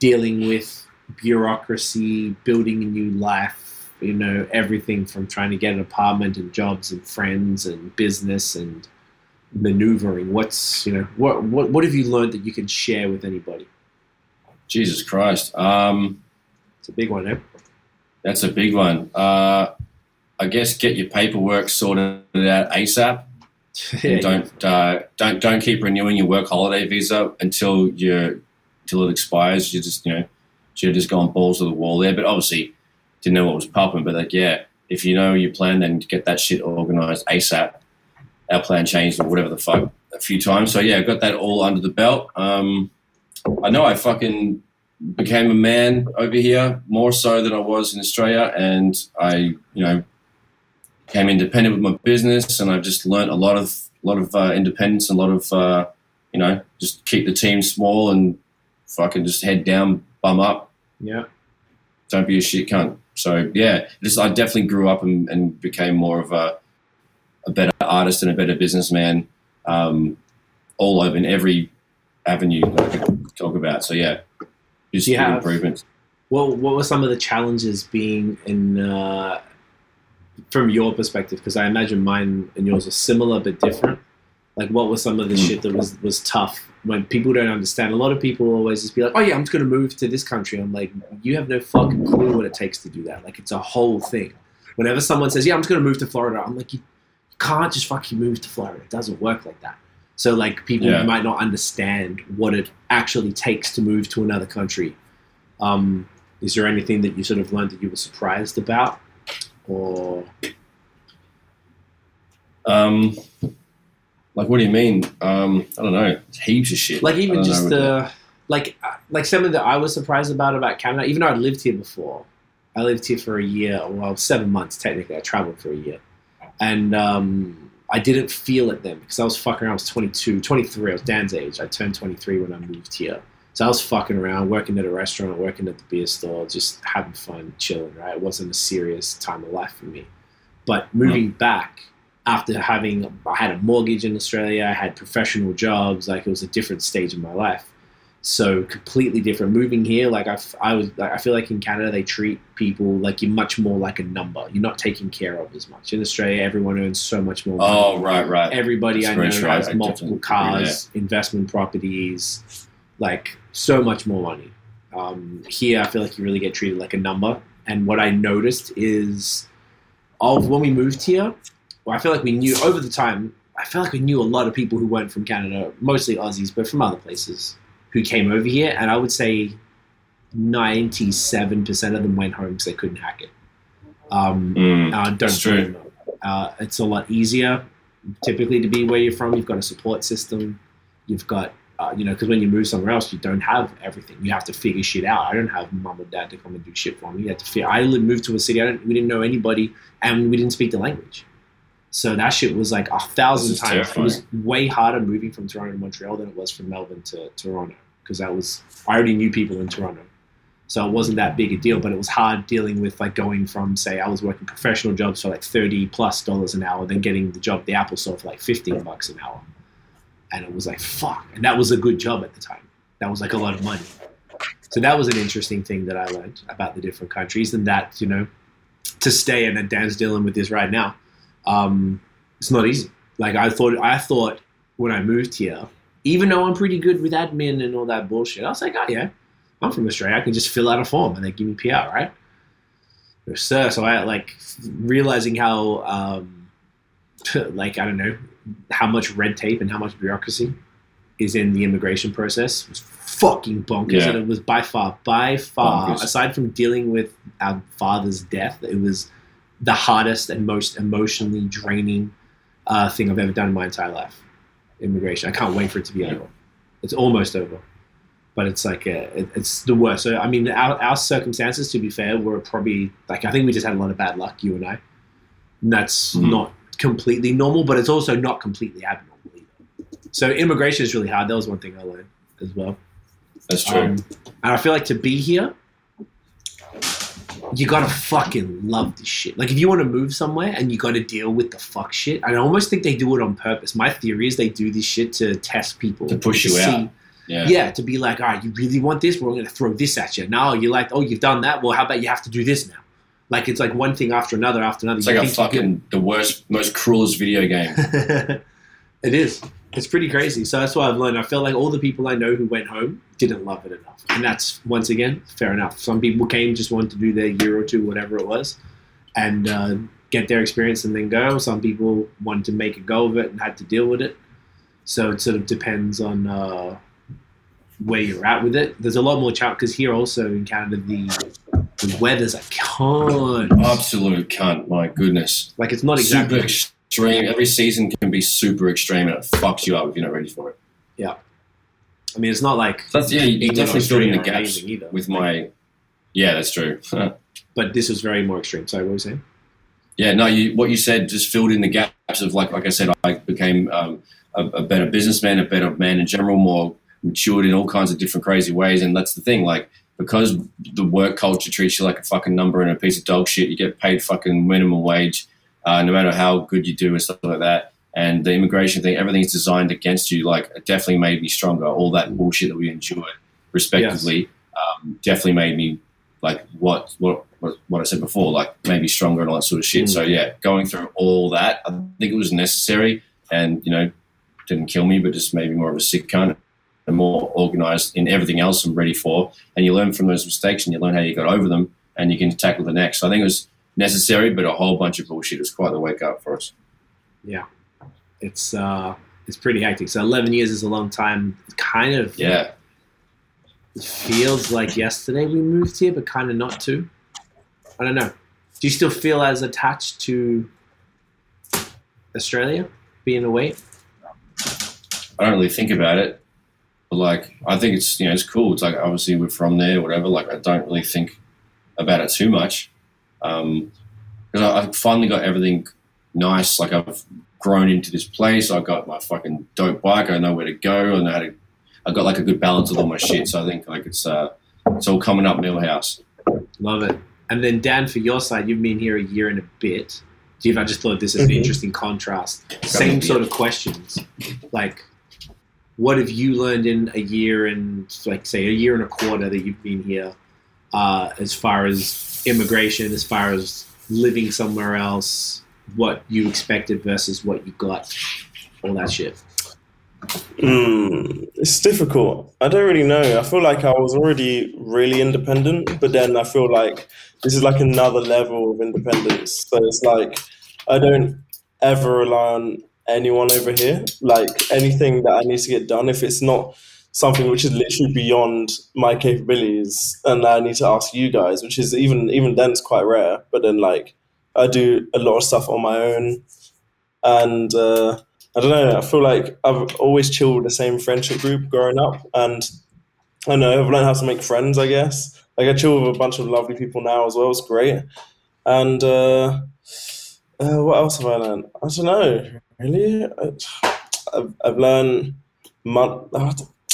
dealing with bureaucracy, building a new life? You know, everything from trying to get an apartment and jobs and friends and business and maneuvering. What's you know what what what have you learned that you can share with anybody? Jesus Christ. Um, It's a big one, eh? That's a big one. Uh, I guess get your paperwork sorted out ASAP. Yeah, and don't uh, don't don't keep renewing your work holiday visa until you until it expires. You just you know should have just gone balls to the wall there. But obviously didn't know what was popping. But like yeah, if you know your plan, then get that shit organized ASAP. Our plan changed or whatever the fuck a few times. So yeah, I got that all under the belt. Um, I know I fucking became a man over here more so than I was in Australia, and I you know came independent with my business, and I've just learnt a lot of lot of uh, independence, and a lot of uh, you know just keep the team small and fucking just head down, bum up, yeah. don't be a shit cunt. So yeah, just I definitely grew up and, and became more of a a better artist and a better businessman, um, all over in every avenue that I could talk about. So yeah, just you have- improvements. What What were some of the challenges being in uh, from your perspective? Because I imagine mine and yours are similar but different. Like, what was some of the Mm. shit that was was tough when people don't understand? A lot of people always just be like, "Oh yeah, I'm just going to move to this country." I'm like, you have no fucking clue what it takes to do that. Like, it's a whole thing. Whenever someone says, "Yeah, I'm just going to move to Florida," I'm like, you can't just fucking move to Florida. It doesn't work like that. So like people Yeah. might not understand what it actually takes to move to another country. Um, is there anything that you sort of learned that you were surprised about, or Um, like what do you mean? Um, I don't know. Heaps of shit. like even just know. the like uh, like something that I was surprised about about Canada, even though I'd lived here before. I lived here for a year, well, seven months technically. I traveled for a year, and um, I didn't feel it then because I was fucking around. I was 22, 23. I was Dan's age. I turned 23 when I moved here. So I was fucking around, working at a restaurant, working at the beer store, just having fun, chilling. Right, it wasn't a serious time of life for me. But moving mm. back after having, I had a mortgage in Australia, I had professional jobs, like it was a different stage of my life. So completely different. Moving here, like I, I was, like, I feel like in Canada they treat people like you're much more like a number. You're not taken care of as much. In Australia, everyone earns so much more. money Oh right, right. everybody That's I know. I- has multiple cars, investment properties, like so much more money. Um, here, I feel like you really get treated like a number. And what I noticed is, of when we moved here, well, I feel like we knew over the time. I feel like we knew a lot of people who weren't from Canada, mostly Aussies, but from other places, who came over here. And I would say ninety-seven percent of them went home because they couldn't hack it. Um, Mm. uh, don't true. Uh, it's a lot easier, typically, to be where you're from. You've got a support system. You've got, uh, you know, because when you move somewhere else, you don't have everything. You have to figure shit out. I don't have mum or dad to come and do shit for me. You have to figure. I moved to a city. I don't, we didn't know anybody, and we didn't speak the language. So that shit was like a thousand times. It was way harder moving from Toronto to Montreal than it was from Melbourne to Toronto because that was I already knew people in Toronto. So it wasn't that big a deal, but it was hard dealing with like going from say I was working professional jobs for like thirty plus dollars an hour, then getting the job at the Apple Store for like fifteen bucks an hour, and it was like fuck, and that was a good job at the time. That was like a lot of money. So that was an interesting thing that I learned about the different countries, and that you know, to stay and Dan's dealing with this right now, um, it's not easy. Like I thought, I thought when I moved here, even though I'm pretty good with admin and all that bullshit, I was like, oh yeah, I'm from Australia. I can just fill out a form and they give me PR, right? No, sir. So I like realizing how, um, like I don't know, how much red tape and how much bureaucracy is in the immigration process was fucking bonkers, Yeah. and it was by far, by far, Bonkers. aside from dealing with our father's death, it was the hardest and most emotionally draining uh, thing I've ever done in my entire life. Immigration. I can't wait for it to be over. It's almost over, but it's like a, it, it's the worst. So I mean, our, our circumstances, to be fair, were probably like I think we just had a lot of bad luck, you and I. And that's Mhm. not completely normal, but it's also not completely abnormal either. So immigration is really hard. That was one thing I learned as well. That's true. Um, and I feel like to be here, you gotta fucking love this shit. Like if you want to move somewhere and you got to deal with the fuck shit, I almost think they do it on purpose. My theory is they do this shit to test people To push you out. yeah. Yeah. to be like, all right, you really want this? We're gonna throw this at you. Now you're like, oh, you've done that. Well, how about you have to do this now? Like it's like one thing after another after another. It's You like a think you're good. fucking the worst, most cruelest video game. it is. It's pretty crazy. So that's what I've learned. I felt like all the people I know who went home didn't love it enough. And that's, once again, fair enough. Some people came, just wanted to do their year or two, whatever it was. And uh, get their experience and then go. Some people wanted to make a go of it and had to deal with it. So it sort of depends on uh, where you're at with it. There's a lot more challenge because here also in Canada the the weather's a cunt. Absolute cunt. My goodness. Like it's not exactly. Super extreme. Every season can be super extreme, and it fucks you up if you're not ready for it. Yeah, I mean, it's not like So that's yeah. You definitely filled in the gaps either. with my. Yeah, that's true. but this was very more extreme. Sorry, what were you saying? Yeah, no, you what you said just filled in the gaps of like like I said, I became um, a, a better businessman, a better man in general, more matured in all kinds of different crazy ways, and that's the thing. Like because the work culture treats you like a fucking number and a piece of dog shit, you get paid fucking minimum wage, uh, no matter how good you do and stuff like that. And the immigration thing, everything's designed against you. Like it definitely made me stronger. All that bullshit that we endured, respectively, um, definitely made me like what what what what I said before, like maybe stronger and all that sort of shit. Mm. So yeah, going through all that, I think it was necessary, and you know, didn't kill me, but just made me more of a sick cunt and more organized in everything else I'm ready for. And you learn from those mistakes, and you learn how you got over them, and you can tackle the next. So I think it was necessary, but a whole bunch of bullshit. It was quite the wake up for us. Yeah, it's uh, it's pretty hectic. So 11 years is a long time. Kind of Yeah, it feels like yesterday we moved here, but kind of not too. I don't know. Do you still feel as attached to Australia being away? I don't really think about it. But like, I think it's you know it's cool. It's like obviously we're from there, whatever. Like, I don't really think about it too much because I, I finally got everything nice. Like I've grown into this place. I got my fucking dope bike. I know where to go. and I know how to. I got like a good balance of all my shit. So I think like it's uh it's all coming up Milhouse. Love it. And then Dan, for your side, you've been here a year and a bit. Steve, I just thought this is an Mhm. interesting contrast. Same sort of questions. Like, what have you learned in a year and, like, say, a year and a quarter that you've been here, uh, as far as immigration, as far as living somewhere else, what you expected versus what you got, all that shit. Mm, it's difficult. I don't really know. I feel like I was already really independent, but then I feel like this is like another level of independence. So it's like I don't ever rely on anyone over here. Like anything that I need to get done, if it's not something which is literally beyond my capabilities, and I need to ask you guys, which is even even then it's quite rare. But then like I do a lot of stuff on my own, and. Uh, I don't know. I feel like I've always chilled with the same friendship group growing up, and I know I've learned how to make friends. I guess like I chill with a bunch of lovely people now as well. It's great. And uh, uh, what else have I learned? I don't know. Really, I- I've, I've learned. Mon-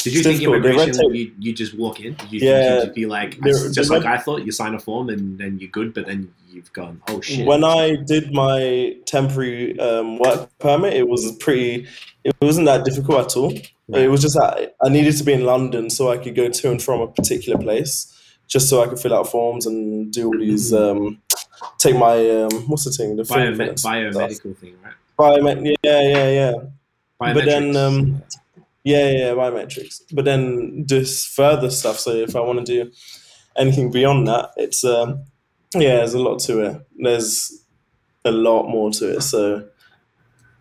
Did you think difficult. The red immigration, you, you just walk in? Did you Yeah. think you'd be like, just like I thought, you sign a form and then you're good, but then you've gone, oh shit. When I did my temporary um, work permit, it was pretty. It wasn't that difficult at all. Right. It was just that I needed to be in London so I could go to and from a particular place, just so I could fill out forms and do all these. Um, take my um, what's the thing? The Biome- fingerprint stuff. biomedical thing, right? Biomet- yeah, yeah, yeah. But then, um, Yeah, yeah, yeah, biometrics. But then this further stuff. So if I want to do anything beyond that, it's um, yeah, there's a lot to it. There's a lot more to it. So,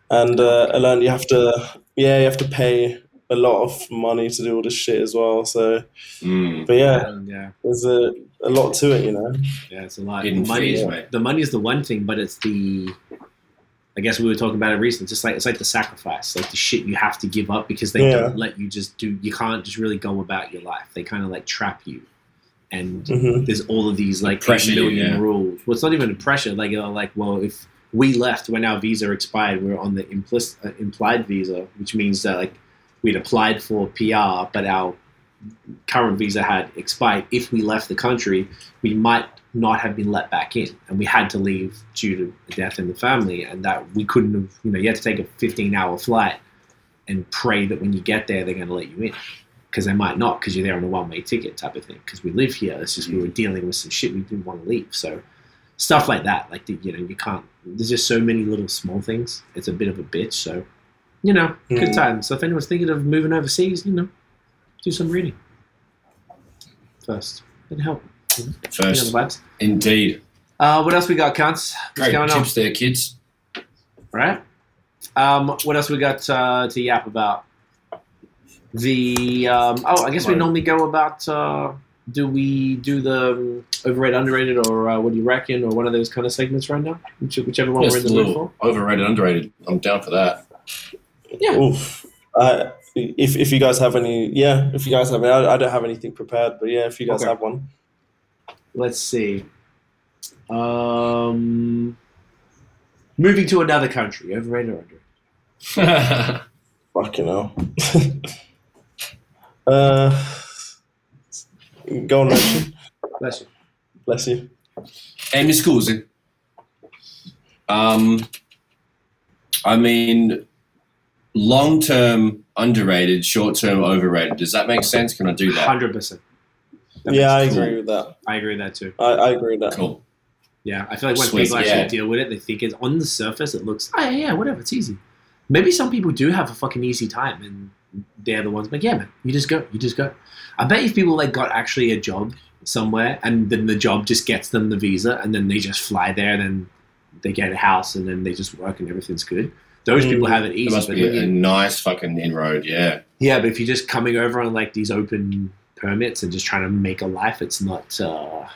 and uh, I learned you have to, yeah, you have to pay a lot of money to do all this shit as well. So, Mm. but yeah, Um, yeah, there's a, a lot to it, you know. yeah, it's a lot. The money, fees, is, mate. the money is the one thing, but it's the. I guess we were talking about it recently. It's just like it's like the sacrifice, like the shit you have to give up because they Yeah. don't let you just do. You can't just really go about your life. They kind of like trap you, and hmm there's all of these like Pressure million yeah. rules. Well, it's not even a pressure. Like you know, like well, if we left when our visa expired, we were on the implicit, uh, implied visa, which means that like we'd applied for PR, but our current visa had expired. If we left the country, we might not have been let back in, and we had to leave due to a death in the family, and that we couldn't have. You know, you had to take a 15-hour flight and pray that when you get there, they're going to let you in because they might not because you're there on a one way ticket type of thing. Because we live here, it's just we were dealing with some shit we didn't want to leave. So stuff like that, like the, you know, you can't. There's just so many little small things. It's a bit of a bitch. So you know, good Mm. times. So if anyone's thinking of moving overseas, you know, do some reading first. It'd help. You the First, vibes. indeed. Uh, what else we got, cunts? What's Great going on? tips there, kids. Right. Um, what else we got uh, to yap about? The um, oh, I guess we Right. normally go about. Uh, do we do the um, overrated, underrated, or uh, what do you reckon, or one of those kind of segments right now? Which, whichever one Yes, we're in the mood little for. overrated, underrated. I'm down for that. Yeah. Oof. Uh, if if you guys have any, yeah, if you guys have, I, I don't have anything prepared, but yeah, if you guys Okay. have one, let's see. Um, moving to another country, overrated or underrated? Fucking hell. uh, go on, Richard. Bless you. Bless you. E scusi. Um, I mean, long term underrated, short term overrated. Does that make sense? Can I do that? 100%. That yeah, I agree cool. with that. I agree with that too. I, I agree with that. Cool. Yeah, I feel like when Sweet, people actually yeah. deal with it, they think it's on the surface. It looks, oh yeah, whatever, it's easy. Maybe some people do have a fucking easy time, and they're the ones. But yeah, man, you just go, you just go. I bet if people like got actually a job somewhere, and then the job just gets them the visa, and then they just fly there, and then they get a house, and then they just work, and everything's good. Those mm, people have it easy. Must be a, a nice fucking inroad, yeah. Yeah, but if you're just coming over on like these open permits and just trying to make a life, it's not. uh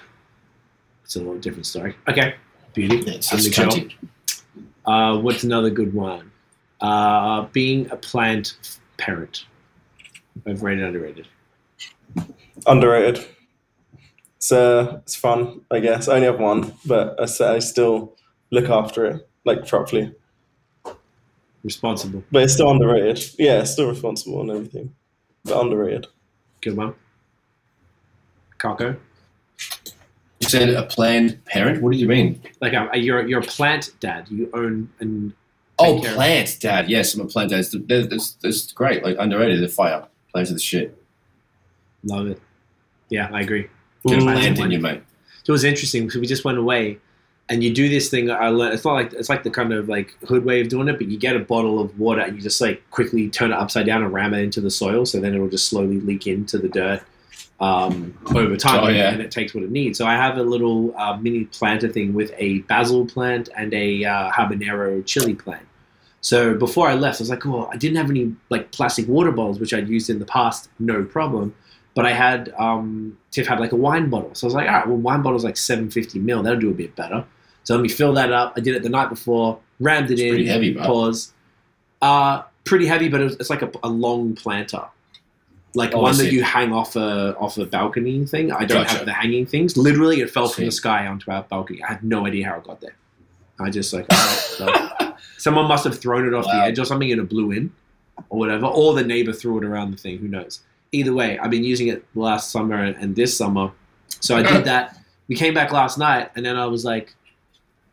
It's a little different story. Okay, beauty. It's, it's the chill. cunty. Uh, what's another good one? Uh, being a plant parent. Overrated, underrated. Underrated. It's uh, it's fun, I guess. I only have one, but I still look after it like properly. Responsible. But it's still underrated. Yeah, it's still responsible and everything, but underrated. Good one. Kako. You said a planned parent. What do you mean? Like uh, you're you're a plant dad. You own and Oh, plant dad. Yes, I'm a plant dad. It's, it's, it's great. Like underrated. The fire. Plants are the shit. love it. Yeah, I agree. Get a plant in you, mate. So it was interesting because we just went away, and you do this thing. I learned. It's not like it's like the kind of like hood way of doing it, but you get a bottle of water and you just like quickly turn it upside down and ram it into the soil, so then it will just slowly leak into the dirt um, over time, Oh, yeah. and it takes what it needs. So I have a little uh, mini planter thing with a basil plant and a uh, habanero chili plant. So before I left, I was like, "Oh, I didn't have any like plastic water bottles, which I'd used in the past, no problem." But I had um, Tiff had like a wine bottle, so I was like, "All right, well, wine bottle's like 750 mil. That'll do a bit better." So let me fill that up. I did it the night before, rammed it It's in. pretty heavy. Pause. Uh, pretty heavy, but it's, it's like a, a long planter, like Oh, one that you hang off a off a balcony thing. I don't Gotcha. have the hanging things. Literally, it fell from the sky onto our balcony. I had no idea how it got there. I just like, oh, so- someone must have thrown it off the edge or something, and it blew in, or whatever. Or the neighbor threw it around the thing. Who knows? Either way, I've been using it last summer and, and this summer. So I did that. We came back last night, and then I was like,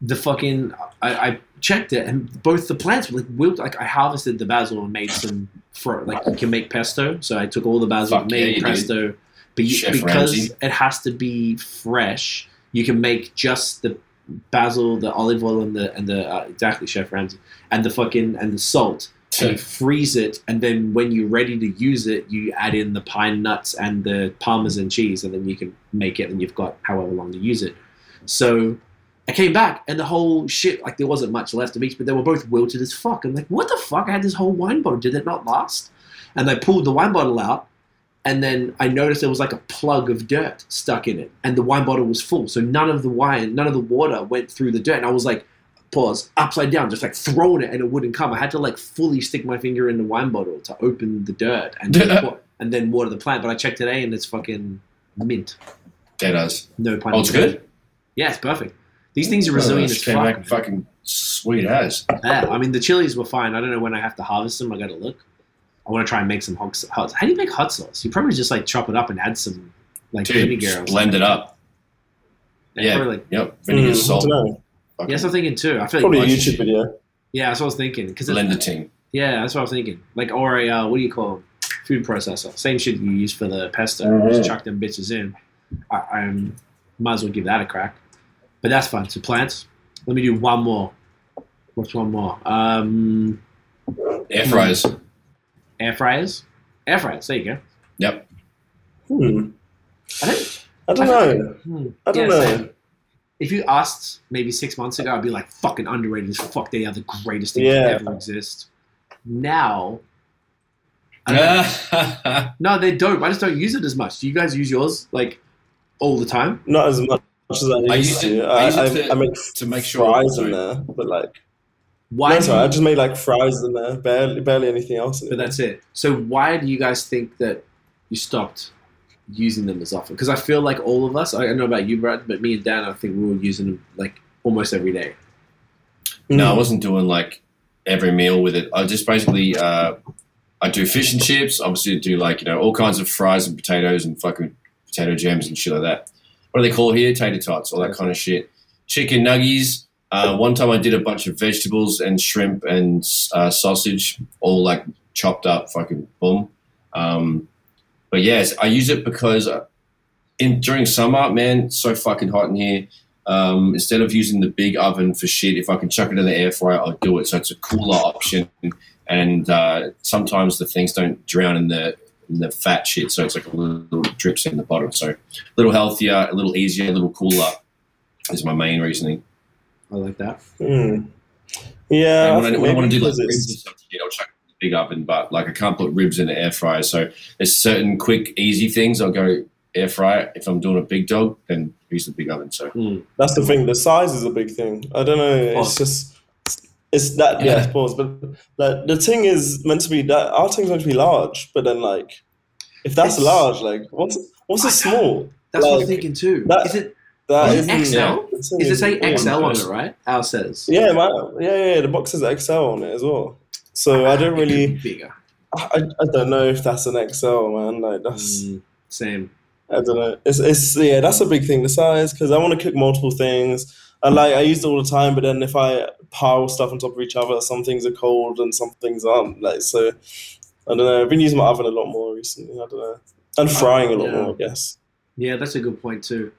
the fucking. I, I checked it, and both the plants were like wilt. Like I harvested the basil and made some for like you can make pesto. So I took all the basil, Fuck made yeah, pesto. But you, because Ramsay. it has to be fresh, you can make just the basil, the olive oil, and the and the uh, exactly Chef Ramsay, and the fucking and the salt. And you freeze it, and then when you're ready to use it, you add in the pine nuts and the parmesan cheese, and then you can make it, and you've got however long to use it. So I came back, and the whole shit, like there wasn't much left of each, but they were both wilted as fuck. I'm like, what the fuck? I had this whole wine bottle. Did it not last? And I pulled the wine bottle out, and then I noticed there was like a plug of dirt stuck in it, and the wine bottle was full. So none of the wine, none of the water went through the dirt. And I was like, pause, upside down, just like throwing it, and it wouldn't come. I had to like fully stick my finger in the wine bottle to open the dirt and then, and then water the plant. But I checked today, and it's fucking mint. It does. No pun Oh, it's good. Yeah, it's perfect. These things are resilient Oh, as came fuck. back man. fucking sweet as. Yeah, I mean the chilies were fine. I don't know when I have to harvest them. I got to look. I want to try and make some hot sauce. How do you make hot sauce? You probably just like chop it up and add some like Dude, vinegar. or blend it up. Yeah. Probably like- Yep. Vinegar, Mm, I salt. don't know. fucking yeah, that's what I'm thinking too. I feel like Probably a YouTube video. yeah, that's what I was thinking. Because blender ting. yeah, that's what I was thinking. Like or a uh, what do you call 'em? food processor? Same shit you use for the pesto. Mhm. Just chuck them bitches in. I, I might as well give that a crack. But that's fine. So plants. Let me do one more. What's one more? Um, Air fryers. air fryers. Air fryers. There you go. Yep. Hmm. I don't. I don't know. Hmm. I don't Yeah, know. same. if you asked maybe six months ago, I'd be like, fucking underrated as fuck. They are the greatest thing Yeah. to ever exist. Now, I don't know. no, they don't. I just don't use it as much. Do you guys use yours like all the time? Not as much as I used I use it- to. I I, I, to- I make to make sure. fries in sorry. there, but like Why? no, do sorry, I just made like fries in there, barely, barely anything else. But that's it. So why do you guys think that you stopped using them as often? Because I feel like all of us, I don't know about you, Brad, but me and Dan, I think we were using them like almost every day. No, I Mm. wasn't doing like every meal with it. I just basically uh, I do fish and chips. Obviously, I do like you know all kinds of fries and potatoes and fucking potato jams and shit like that. What do they call here? Tater tots, all that kind of shit. Chicken nuggies. Uh, one time I did a bunch of vegetables and shrimp and uh, sausage, all like chopped up, fucking boom. Um, but yes, I use it because uh, in during summer, man, it's so fucking hot in here. Um, instead of using the big oven for shit, if I can chuck it in the air fryer, I'll do it. So it's a cooler option, and uh, sometimes the things don't drown in the the fat shit, so it's like a little, little drips in the bottom. So a little healthier, a little easier, a little cooler is my main reasoning. I like that. Mm. Yeah, And when I, when I want to do like ribs it's- and stuff, shit, I'll chuck the big oven, but like I can't put ribs in the air fryer. So there's certain quick, easy things I'll go air fryer. If I'm doing a big dog, then use the big oven. So Mm. That's the thing. The size is a big thing. I don't know. Pause. It's just it's that Yeah. yeah. Pause. But like the thing is meant to be that our thing's meant to be large. But then like if that's It's- large, like what's what's a I- small? That's what I'm thinking too. that- is it That Is XL? it's is it say. XL on it, right? Al says. Yeah, my, yeah, yeah, yeah. The box says XL on it as well. So I don't really. bigger. I, I don't know if that's an XL, man. Like that's. Mm, same. I don't know. It's it's yeah, that's a big thing, the size, because I want to cook multiple things. I like I use it all the time, but then if I pile stuff on top of each other, some things are cold and some things aren't. Like so, I don't know. I've been using my oven a lot more recently. I don't know, and frying a lot Yeah. more. I guess. Yeah, that's a good point too.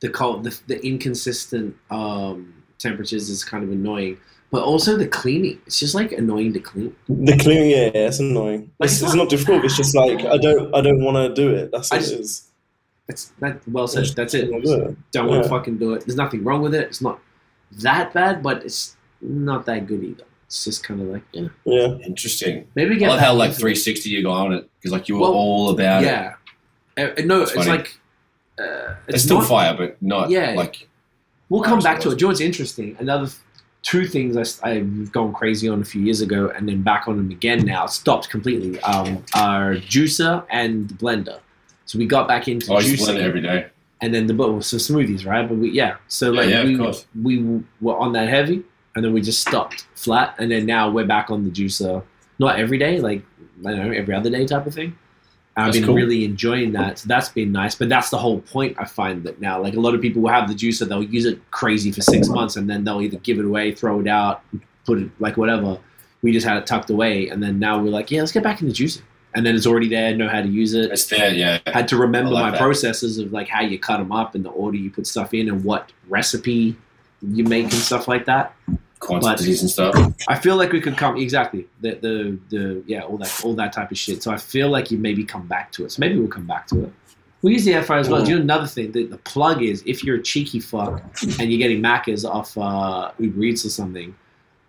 The cold, the, the inconsistent um, temperatures is kind of annoying, but also the cleaning. It's just like annoying to clean. The cleaning, yeah, yeah, it's annoying. Like, It's, it's not difficult. It's just like I don't I don't want to do it. That's what just- it is. It's that well said. That's it. I don't wanna do it. Don't want to Yeah. fucking do it. There's nothing wrong with it. It's not that bad, but it's not that good either. It's just kind of like yeah. Yeah. interesting. Maybe I get love how like 360 you go on it because like you were Well, all about it. Yeah. Uh, no, That's it's funny. like uh, It's it's still not fire, but not Yeah. like We'll come back to it. Do you know what's interesting? Another two things I, I've gone crazy on a few years ago and then back on them again now. Stopped completely. Um, are juicer and blender. So we got back into I used to blend it juicing every day. and then the but so smoothies, right? But we yeah. So like yeah, of we we were on that heavy and then we just stopped flat and then now we're back on the juicer. Not every day, like I don't know, every other day type of thing. I've been cool. really enjoying that. So that's been nice. But that's the whole point. I find that now, like a lot of people will have the juicer, they'll use it crazy for six months, and then they'll either give it away, throw it out, put it like whatever. We just had it tucked away, and then now we're like, yeah, let's get back into juicing. And then it's already there, know how to use it. It's there, yeah. Had to remember like my that. processes of like how you cut them up and the order you put stuff in and what recipe you make and stuff like that. Quantities and stuff. I feel like we could come exactly the the the yeah all that all that type of shit. So I feel like you maybe come back to it. So maybe we'll come back to it. We use the air fryer as well. Do you know another thing? The, the plug is if you're a cheeky fuck and you're getting Maccas off uh, Uber Eats or something,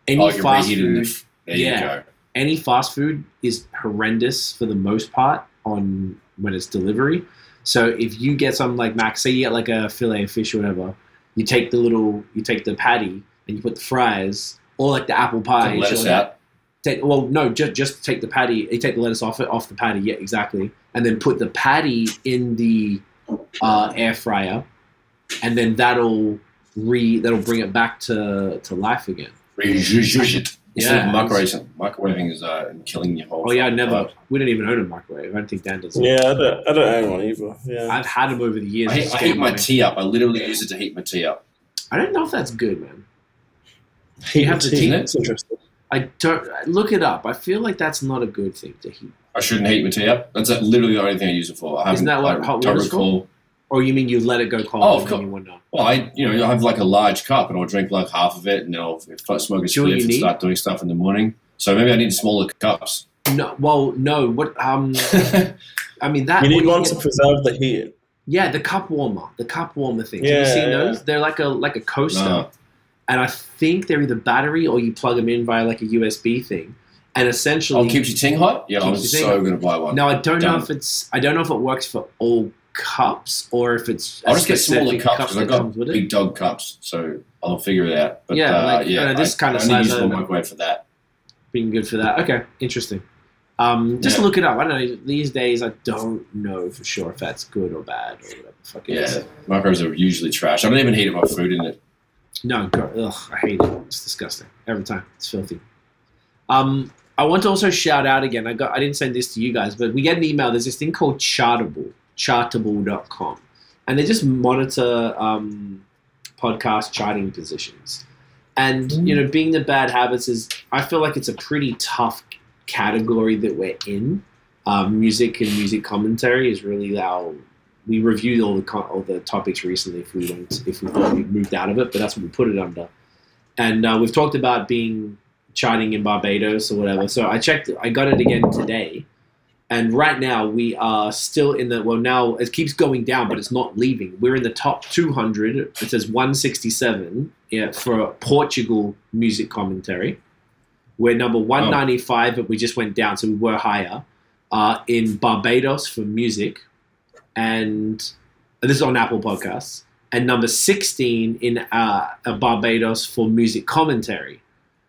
any Oh, fast reheat it in food, There Yeah. Any fast food is horrendous for the most part on when it's delivery. So if you get something like Mac, say you get like a fillet of fish or whatever, you take the little, you take the patty and you put the fries or like the apple pie. Lettuce like out. Take, well, no, just just take the patty. You take the lettuce off it, off the patty. Yeah, exactly. And then put the patty in the uh, air fryer, and then that'll re that'll bring it back to to life again. It. Instead Yeah. of microwaving, microwaving is uh, killing your whole. Oh yeah, I never. vibe. We don't even own a microwave. I don't think Dan does. Yeah, I don't, I don't own one either. Yeah. I've had them over the years. I, heat, I heat my annoying. tea up. I literally use it to heat my tea up. I don't know if that's good, man. Heat have the to tea. heat it? Interesting. I don't look it up. I feel like that's not a good thing to heat. I shouldn't heat my tea up. That's literally the only thing I use it for. I Isn't that what I hot don't water's for? recall. Or you mean you let it go cold Oh, of course. Well, I you know I have like a large cup and I'll drink like half of it and then I'll if smoke a Do you know spliff and need? start doing stuff in the morning. So maybe I need smaller cups. No. Well, no. What? Um. I mean that. You need or one to preserve the heat. Yeah, the cup warmer, the cup warmer things. Have you Yeah, seen yeah. those? They're like a like a coaster, No. and I think they're either battery or you plug them in via like a USB thing, and essentially. Oh, keeps your ting hot? Yeah, I'm Keeps your ting so hot. gonna buy one. now I don't know if it's I don't know if it works for all cups or if it's I'll just get smaller cups because I've got big dog cups, so I'll figure it out. But Yeah, uh, like, yeah, uh, this I, kind of I only size use I one don't microwave for that. being good for that. Okay, interesting. Um, just Yeah. look it up. I don't know. These days, I don't know for sure if that's good or bad or whatever. the Fuck it is. Yeah, microwaves are usually trash. I don't even heat up my food in it. No, ugh, I hate it. It's disgusting every time. It's filthy. Um, I want to also shout out again. I got. I didn't send this to you guys, but we get an email. There's this thing called Chartable, Chartable.com, and they just monitor um, podcast charting positions. And you know, being the bad habits is, I feel like it's a pretty tough category that we're in. Um, music and music commentary is really our. We reviewed all the all the topics recently. If we went, if we thought we moved out of it, but that's what we put it under. And uh, we've talked about being charting in Barbados or whatever. So I checked. I got it again today, and right now we are still in the. Well, now it keeps going down, but it's not leaving. We're in the top 200. It says 167 yeah, for Portugal music commentary. We're number 195, but we just went down, so we were higher. Uh, in Barbados for music, and this is on Apple Podcasts, and number 16 in uh, uh, Barbados for music commentary.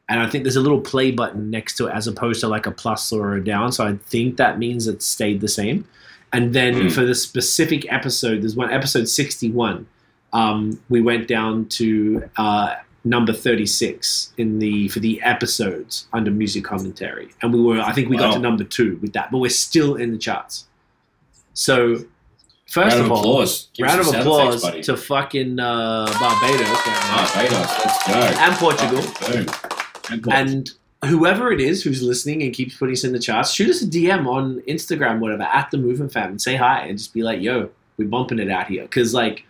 And I think there's a little play button next to it as opposed to like a plus or a down. So I think that means it stayed the same. And then Hmm. for the specific episode, there's one episode 61. Um, we went down to uh, number 36 in the for the episodes under music commentary, and we were I think we got to number two with that, but we're still in the charts. So first round of of all, applause. Give round of applause effects, to fucking uh, Barbados. Barbados, let's go. and Portugal. Boom. And whoever it is who's listening and keeps putting us in the charts, shoot us a DM on Instagram, whatever, at the Movement Fam, and say hi and just be like, "Yo, we're bumping it out here." Because like,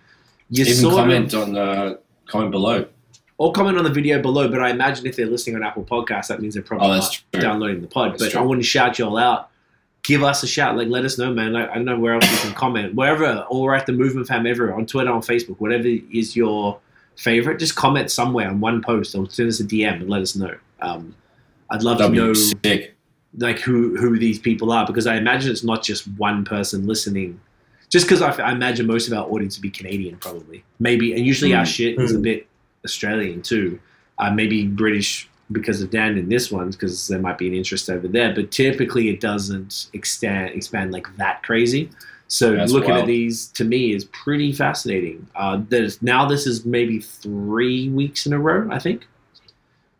you even comment of, on uh, comment below. or comment on the video below. But I imagine if they're listening on Apple Podcasts, that means they're probably Oh, not true. downloading the pod. That's but true. I want to shout you all out. Give us a shout. Like, let us know, man. Like, I don't know where else you can comment. Wherever, or at the Movement Fam everywhere on Twitter, on Facebook, whatever is your favorite. Just comment somewhere on one post or send us a DM and let us know. Um, I'd love That'd to know sick. like who who these people are because I imagine it's not just one person listening. Just because I, I imagine most of our audience would be Canadian, probably, maybe, and usually our Mm. shit is a Mm. bit Australian too. Uh, maybe British because of Dan in this one, because there might be an interest over there. But typically, it doesn't extend expand like that crazy. So That's looking at these to me is pretty fascinating. Uh, there's now this is maybe three weeks in a row, I think.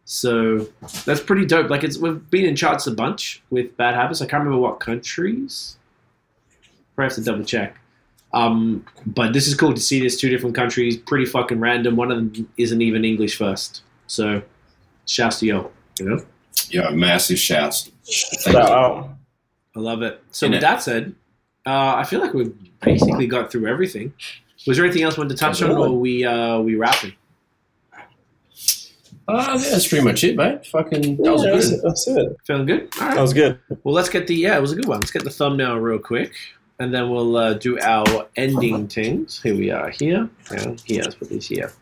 So that's pretty dope. Like it's we've been in charts a bunch with Bad Habits. I can't remember what countries. Probably have to double check. Um, but this is cool to see this two different countries, pretty fucking random. One of them isn't even English first. So shouts to yo. You know? Yeah, massive shouts. Shout out. I love it. So In with it. that said, uh, I feel like we've basically got through everything. Was there anything else we wanted to touch on or we uh we wrapping? Uh, that's pretty much it, mate. Fucking, that was Yeah, that's, good. it, that's it. Feeling good? All right. That was good. Well, let's get the yeah, it was a good one. Let's get the thumbnail real quick, and then we'll uh, do our ending things. Here we are. Here, yeah, here. Let's put this here.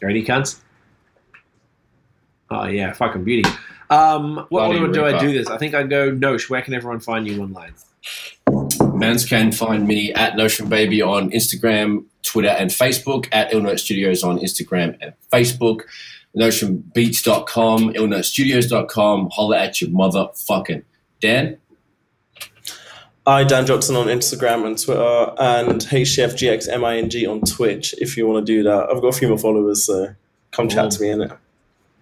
You ready, cunts? Oh yeah, fucking beauty. Um, what Bloody order do I do this? I think I go Nosh. Where can everyone find you online? Mans can find me at Notion Baby on Instagram, Twitter, and Facebook, at Illnote Studios on Instagram and Facebook, notionbeats.com, illnotestudios.com. Holler at your motherfucking Dan. I Dan Johnson on Instagram and Twitter, and HCFGXMING on Twitch. If you want to do that, I've got a few more followers, so come chat to me in it.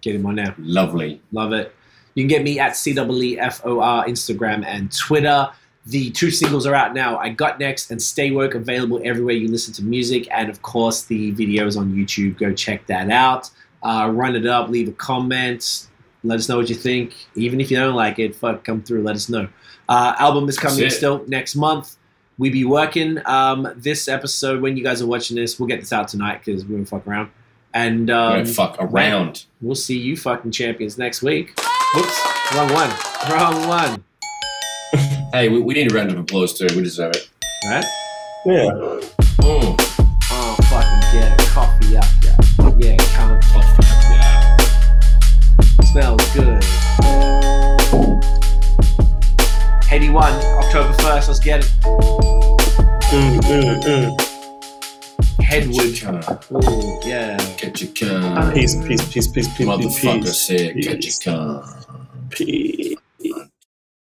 Get him on now. Lovely. Love it. You can get me at CWEFOR, Instagram and Twitter. The two singles are out now. I Got Next and Stay Woke available everywhere you listen to music. And of course, the videos on YouTube. Go check that out. Uh, run it up, leave a comment. Let us know what you think. Even if you don't like it, fuck, come through. Let us know. Uh, album is coming still next month. We be working um, this episode when you guys are watching this. We'll get this out tonight because we're gonna fuck around. And um, Don't fuck around. We'll see you fucking champions next week. Whoops, wrong one. Wrong one. Hey, we, we need a round of applause too. We deserve it. All right? Yeah. Mm. Oh, fucking get it. Coffee up, yeah. Yeah, cunt. Yeah. Smells good. Heady one, October 1st, let's get it. Mm, mm, mm. Headwood. Catch Ooh, yeah. your gun. Peace, peace, peace, peace, peace, Motherfucker peace, said, peace. catch your gun. peace.